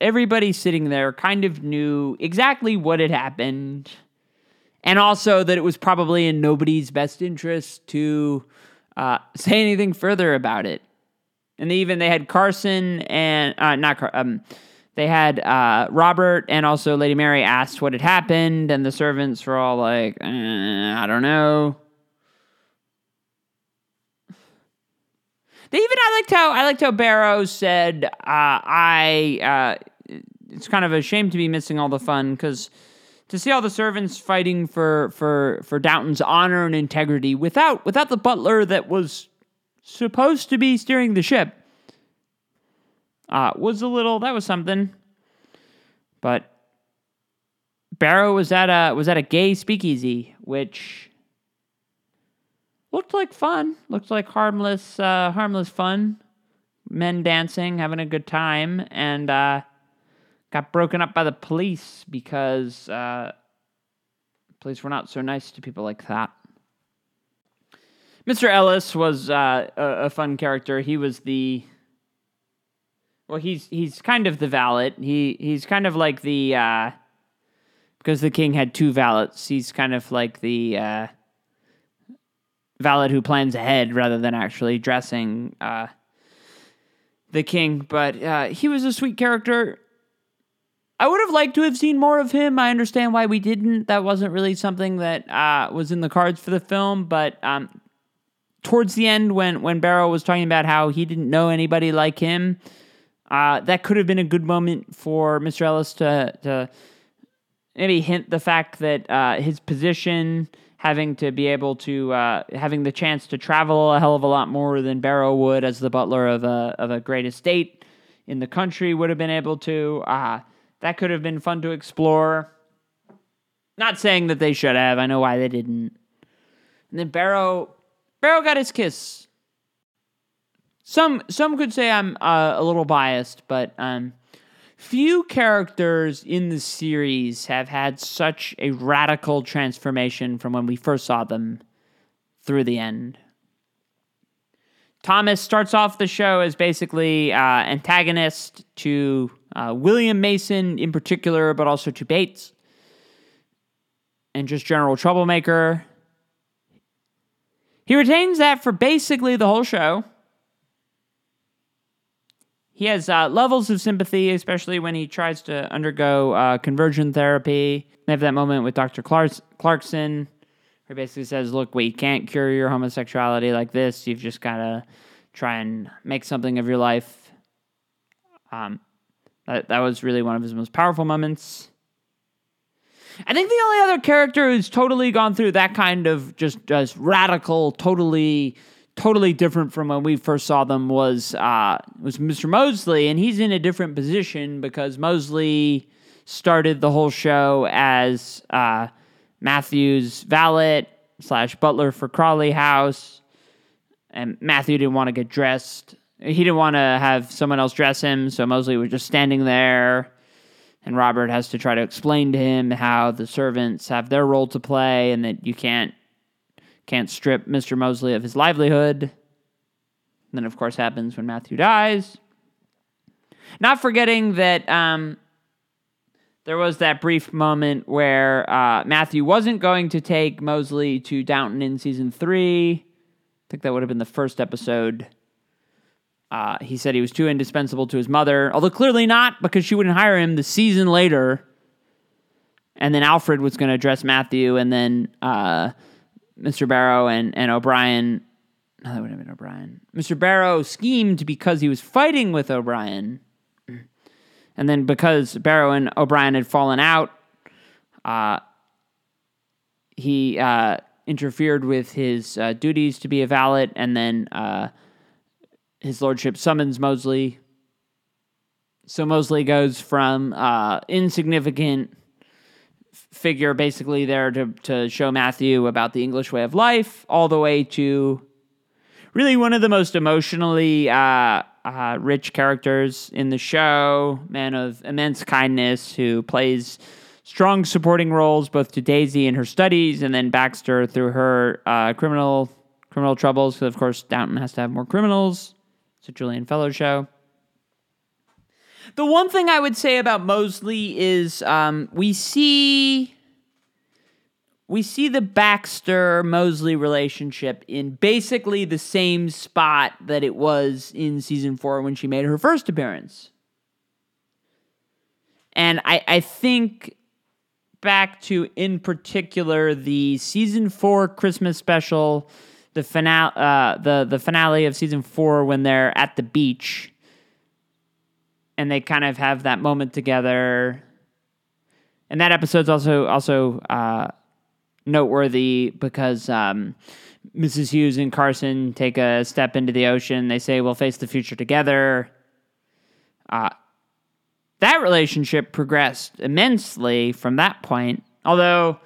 Speaker 1: everybody sitting there kind of knew exactly what had happened and also that it was probably in nobody's best interest to uh, say anything further about it. And they even they had Carson and uh, not Car- um, they had uh, Robert and also Lady Mary asked what had happened, and the servants were all like, eh, "I don't know." They even I liked how I liked how Barrow said, uh, "I." Uh, it's kind of a shame to be missing all the fun because to see all the servants fighting for for for Downton's honor and integrity without without the butler that was supposed to be steering the ship uh, was a little that was something. But Barrow was at a was at a gay speakeasy, which looked like fun, looked like harmless uh, harmless fun. Men dancing, having a good time, and uh, got broken up by the police because uh, police were not so nice to people like that. Mr. Ellis was uh, a, fun character. He was the well, he's he's kind of the valet. He he's kind of like the uh, because the king had two valets. He's kind of like the uh, valet who plans ahead rather than actually dressing uh, the king. But uh, he was a sweet character. I would have liked to have seen more of him. I understand why we didn't. That wasn't really something that uh, was in the cards for the film, but um, towards the end when when Barrow was talking about how he didn't know anybody like him. Uh, that could have been a good moment for Mr. Ellis to to maybe hint the fact that uh, his position, having to be able to uh, having the chance to travel a hell of a lot more than Barrow would as the butler of a of a great estate in the country would have been able to. That could have been fun to explore. Not saying that they should have. I know why they didn't. And then Barrow, Barrow got his kiss. Some some could say I'm uh, a little biased, but um, few characters in the series have had such a radical transformation from when we first saw them through the end. Thomas starts off the show as basically uh, antagonist to uh, William Mason in particular, but also to Bates, and just general troublemaker. He retains that for basically the whole show. He has uh, levels of sympathy, especially when he tries to undergo uh, conversion therapy. They have that moment with Dr. Clarkson, he basically says, Look, we can't cure your homosexuality like this. You've just got to try and make something of your life. Um, that, that was really one of his most powerful moments. I think the only other character who's totally gone through that kind of just just radical, totally totally different from when we first saw them was uh, was Mr. Molesley, and he's in a different position because Molesley started the whole show as uh, Matthew's valet slash butler for Crawley House, and Matthew didn't want to get dressed. He didn't want to have someone else dress him, so Molesley was just standing there and Robert has to try to explain to him how the servants have their role to play and that you can't can't strip Mr. Molesley of his livelihood. And then, of course, happens when Matthew dies. Not forgetting that um, there was that brief moment where uh, Matthew wasn't going to take Molesley to Downton in season three. I think that would have been the first episode. Uh, he said he was too indispensable to his mother, although clearly not because she wouldn't hire him the season later. And then Alfred was going to address Matthew, and then uh, Mr. Barrow and, and O'Brien. No, that would have been O'Brien. Mr. Barrow schemed because he was fighting with O'Brien. And then because Barrow and O'Brien had fallen out, uh, he uh, interfered with his uh, duties to be a valet, and then uh, his lordship summons Molesley. So Molesley goes from uh, insignificant figure, basically there to to show Matthew about the English way of life, all the way to really one of the most emotionally uh, uh, rich characters in the show, man of immense kindness who plays strong supporting roles both to Daisy in her studies and then Baxter through her uh, criminal criminal troubles. Because of course Downton has to have more criminals. It's a Julian Fellowes show. The one thing I would say about Molesley is um, we see we see the Baxter Molesley relationship in basically the same spot that it was in season four when she made her first appearance. And I, I think back to, in particular, the season four Christmas special the finale, uh, the the finale of season four when they're at the beach, and they kind of have that moment together. And that episode's also also uh, noteworthy because um, Mrs. Hughes and Carson take a step into the ocean. They say, "We'll face the future together." Uh, that relationship progressed immensely from that point. Although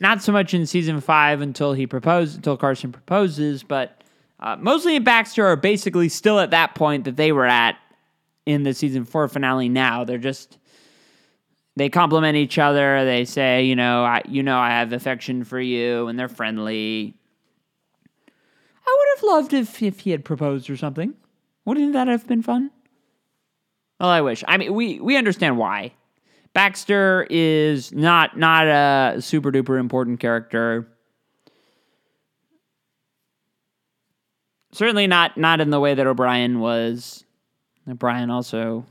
Speaker 1: not so much in season five until he proposes, until Carson proposes, but uh, Molesley and Baxter are basically still at that point that they were at in the season four finale. Now they're just they compliment each other. They say, you know, I, you know, I have affection for you, and they're friendly. I would have loved if if he had proposed or something. Wouldn't that have been fun? Well, I wish. I mean, we we understand why. Baxter is not not a super duper important character. Certainly not not in the way that O'Brien was. O'Brien also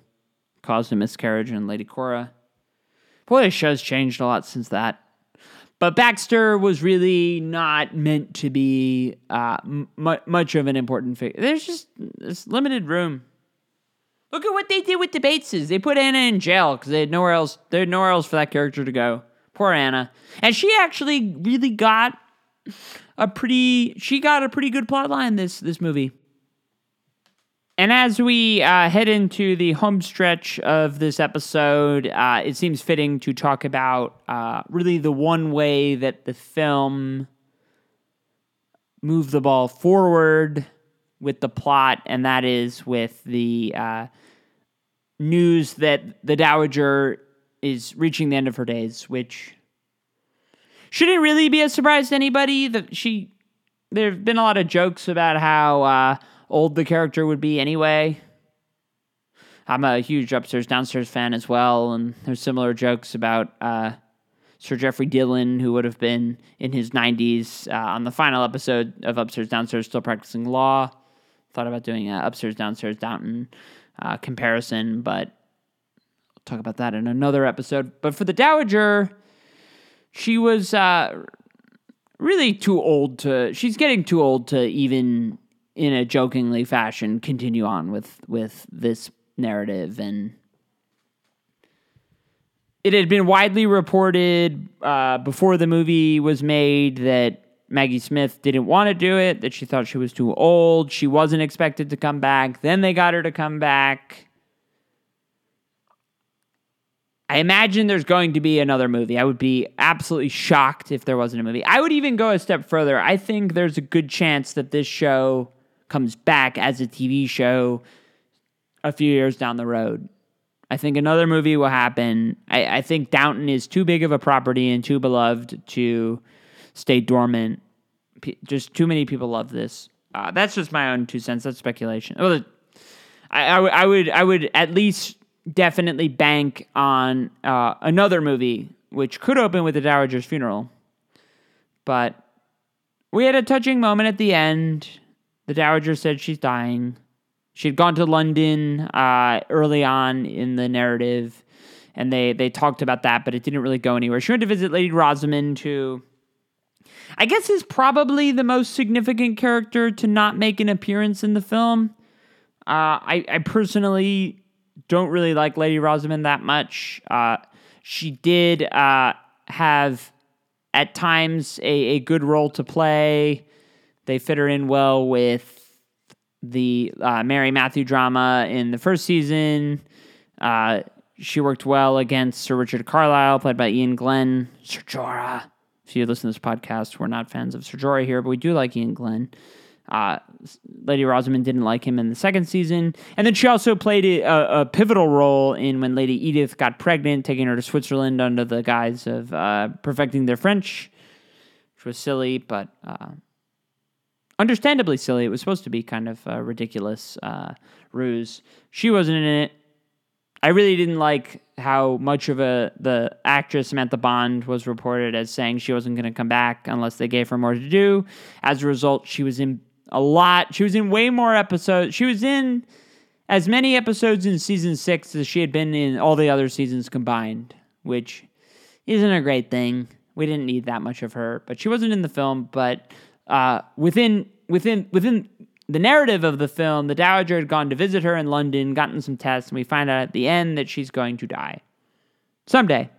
Speaker 1: caused a miscarriage in Lady Cora. Boy, the show's changed a lot since that. but Baxter was really not meant to be uh, m- much of an important figure. There's just this limited room. Look at what they did with the Bateses. They put Anna in jail because they had nowhere else. They had nowhere else for that character to go. Poor Anna, and she actually really got a pretty. She got a pretty good plot line this this movie. And as we uh, head into the home stretch of this episode, uh, it seems fitting to talk about uh, really the one way that the film moved the ball forward with the plot, and that is with the uh, news that the Dowager is reaching the end of her days, which shouldn't really be a surprise to anybody. That she, there have been a lot of jokes about how uh, old the character would be anyway. I'm a huge upstairs downstairs fan as well, and there's similar jokes about uh, Sir Geoffrey Dillon, who would have been in his 90s uh, on the final episode of Upstairs Downstairs, still practicing law. Thought about doing an upstairs downstairs Downton uh, comparison, but we'll talk about that in another episode. But for the Dowager, she was uh, really too old to. She's getting too old to even in a jokingly fashion continue on with with this narrative and it had been widely reported uh, before the movie was made that Maggie Smith didn't want to do it, that she thought she was too old. She wasn't expected to come back. Then they got her to come back. I imagine there's going to be another movie. I would be absolutely shocked if there wasn't a movie. I would even go a step further. I think there's a good chance that this show comes back as a TV show a few years down the road. I think another movie will happen. I, I, think Downton is too big of a property and too beloved to stay dormant. P- just too many people love this. Uh, that's just my own two cents. That's speculation. Well, I, I, w- I would I would at least definitely bank on uh, another movie which could open with the Dowager's funeral, but we had a touching moment at the end the Dowager said she's dying. She'd gone to London uh, early on in the narrative, and they they talked about that, but it didn't really go anywhere. She went to visit Lady Rosamond, who I guess is probably the most significant character to not make an appearance in the film. Uh, I, I personally don't really like Lady Rosamond that much. Uh, she did uh, have at times a, a good role to play. They fit her in well with the uh, Mary Matthew drama in the first season. Uh, she worked well against Sir Richard Carlisle, played by Iain Glen. Sir Jorah. If you listen to this podcast, we're not fans of Sir Jorah here, but we do like Iain Glen. Uh, Lady Rosamond didn't like him in the second season. And then she also played a, a, pivotal role in when Lady Edith got pregnant, taking her to Switzerland under the guise of uh, perfecting their French, which was silly, but uh, understandably silly. It was supposed to be kind of a ridiculous uh, ruse. She wasn't in it. I really didn't like how much of a the actress Samantha Bond was reported as saying she wasn't going to come back unless they gave her more to do. As a result, she was in a lot. She was in way more episodes. She was in as many episodes in season six as she had been in all the other seasons combined, which isn't a great thing. We didn't need that much of her, but she wasn't in the film. But uh, within within within the narrative of the film, the Dowager had gone to visit her in London, gotten some tests, and we find out at the end that she's going to die someday.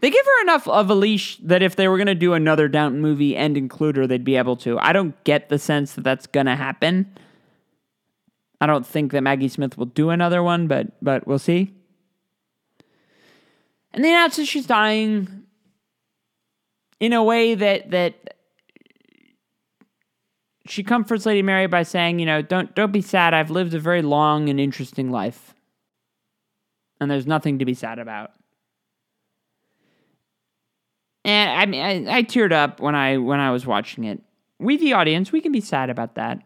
Speaker 1: They give her enough of a leash that if they were going to do another Downton movie and include her, they'd be able to. I don't get the sense that that's going to happen. I don't think that Maggie Smith will do another one, but but we'll see. And they announce that she's dying in a way that that she comforts Lady Mary by saying, you know, don't don't be sad. I've lived a very long and interesting life. And there's nothing to be sad about. And I mean I, I teared up when I when I was watching it. We the audience, we can be sad about that.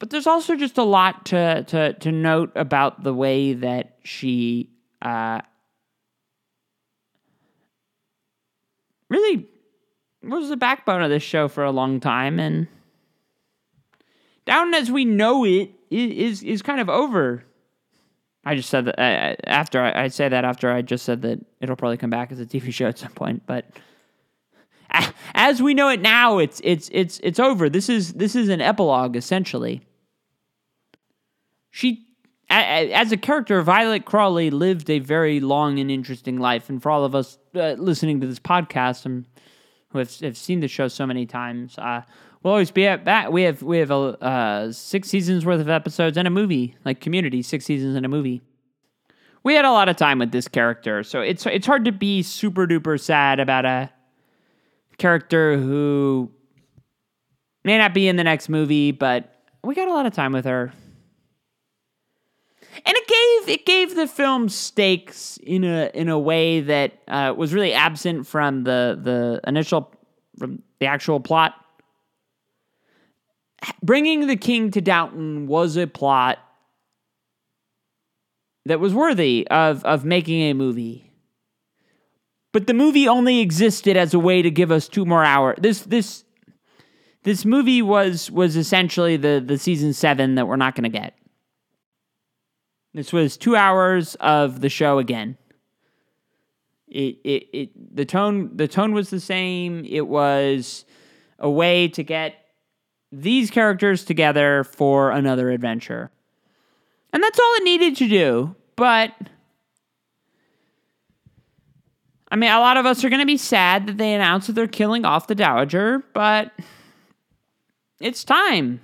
Speaker 1: But there's also just a lot to to to note about the way that she uh, really was the backbone of this show for a long time, and Down as we know it is is kind of over. I just said that uh, after I, I say that after I just said that it'll probably come back as a TV show at some point, but as we know it now, it's it's it's it's over. This is this is an epilogue essentially. She, as a character, Violet Crawley lived a very long and interesting life, and for all of us uh, listening to this podcast and who have, have seen the show so many times, uh, we'll always be at back. We have we have a uh, six seasons worth of episodes and a movie, like Community, six seasons and a movie. We had a lot of time with this character, so it's it's hard to be super duper sad about a character who may not be in the next movie, but we got a lot of time with her. And it gave it gave the film stakes in a in a way that uh, was really absent from the the initial from the actual plot. Bringing the king to Downton was a plot that was worthy of of making a movie. But the movie only existed as a way to give us two more hours. This this this movie was was essentially the the season seven that we're not going to get. This was two hours of the show again. It, it it the tone the tone was the same. It was a way to get these characters together for another adventure. And that's all it needed to do. But I mean, a lot of us are going to be sad that they announced that they're killing off the Dowager, but it's time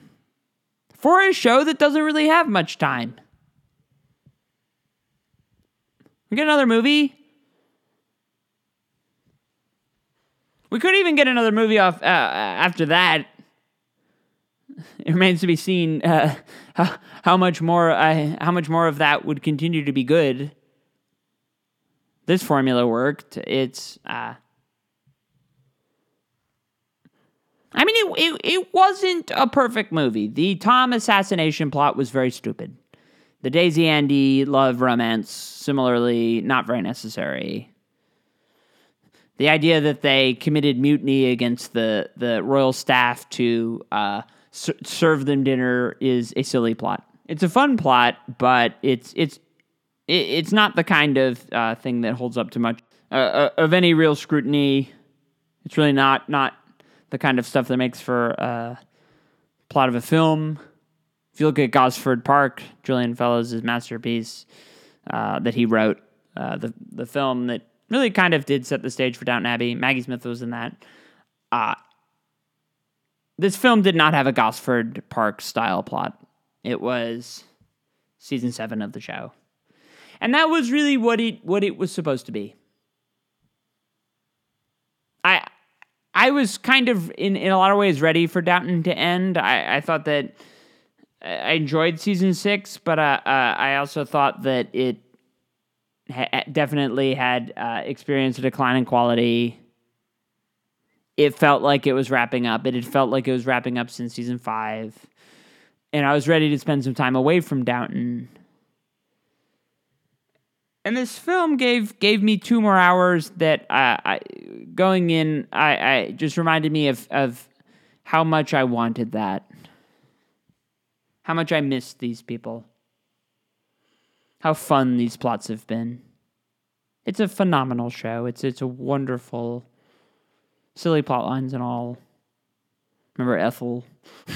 Speaker 1: for a show that doesn't really have much time. We get another movie. We could even get another movie off uh, after that. It remains to be seen uh, how, how much more uh, how much more of that would continue to be good this formula worked. It's uh I mean it, it it wasn't a perfect movie. The Tom assassination plot was very stupid. The Daisy Andy love romance similarly not very necessary. The idea that they committed mutiny against the the royal staff to uh, serve them dinner is a silly plot. It's a fun plot, but it's it's it's not the kind of uh, thing that holds up to much uh, uh, of any real scrutiny. It's really not not the kind of stuff that makes for a uh, plot of a film. If you look at Gosford Park, Julian Fellowes' masterpiece uh, that he wrote, uh, the the film that really kind of did set the stage for Downton Abbey. Maggie Smith was in that. Uh, this film did not have a Gosford Park style plot. It was season seven of the show. And that was really what it what it was supposed to be. I I was kind of in, in a lot of ways ready for Downton to end. I, I thought that I enjoyed season six, but uh, uh, I also thought that it ha- definitely had uh, experienced a decline in quality. It felt like it was wrapping up. It had felt like it was wrapping up since season five, and I was ready to spend some time away from Downton. And this film gave gave me two more hours that I going in I, I just reminded me of of how much I wanted that. How much I miss these people. How fun these plots have been. It's a phenomenal show. It's it's a wonderful silly plot lines and all. Remember Ethel?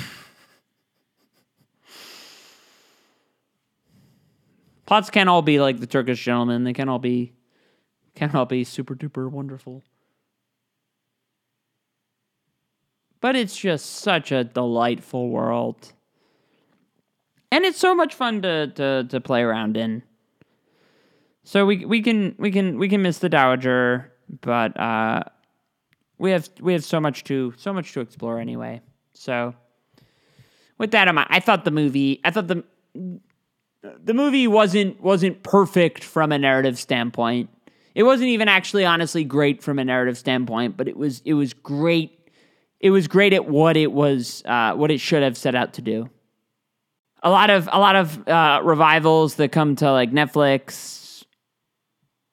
Speaker 1: Plots can't all be like the Turkish gentleman. They can't all be can't all be super duper wonderful. But it's just such a delightful world. And it's so much fun to, to, to play around in. So we we can we can we can miss the Dowager, but uh, we have we have so much to so much to explore anyway. So with that in mind, I thought the movie I thought the the movie wasn't wasn't perfect from a narrative standpoint. It wasn't even actually honestly great from a narrative standpoint, but it was it was great. It was great at what it was uh, what it should have set out to do. A lot of a lot of uh, revivals that come to like Netflix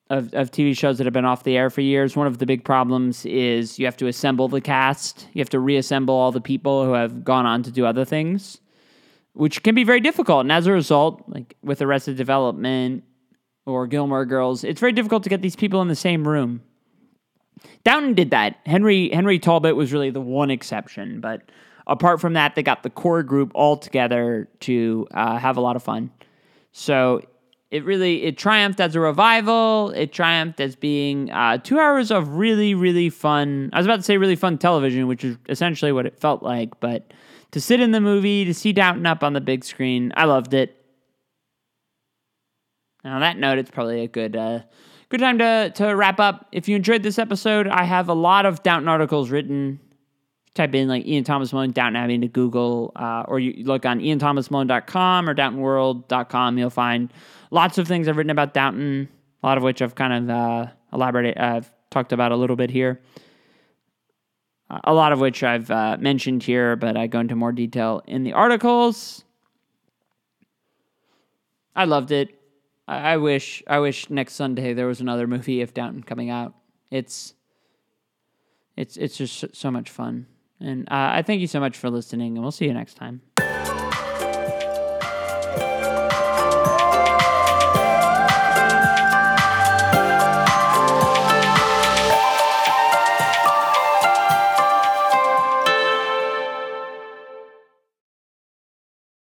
Speaker 1: of of TV shows that have been off the air for years. One of the big problems is you have to assemble the cast. You have to reassemble all the people who have gone on to do other things. which can be very difficult. And as a result, like with Arrested Development or Gilmore Girls, it's very difficult to get these people in the same room. Downton did that. Henry Henry Talbot was really the one exception, but apart from that, they got the core group all together to uh, have a lot of fun. So it really it triumphed as a revival. It triumphed as being uh, two hours of really really fun. I was about to say really fun television, which is essentially what it felt like. But to sit in the movie, to see Downton up on the big screen, I loved it. Now, on that note, it's probably a good uh, good time to to wrap up. If you enjoyed this episode, I have a lot of Downton articles written. Type in like Ian Thomas Malone Downton Abbey into Google, uh, or you look on ianthomasmalone.com or downtonworld.com. You'll find lots of things I've written about Downton, a lot of which I've kind of uh, elaborated, I've talked about a little bit here. Uh, a lot of which I've uh, mentioned here, but I go into more detail in the articles. I loved it. I, I wish I wish next Sunday there was another movie of Downton coming out. It's it's it's just so much fun. And uh, I thank you so much for listening, and we'll see you next time.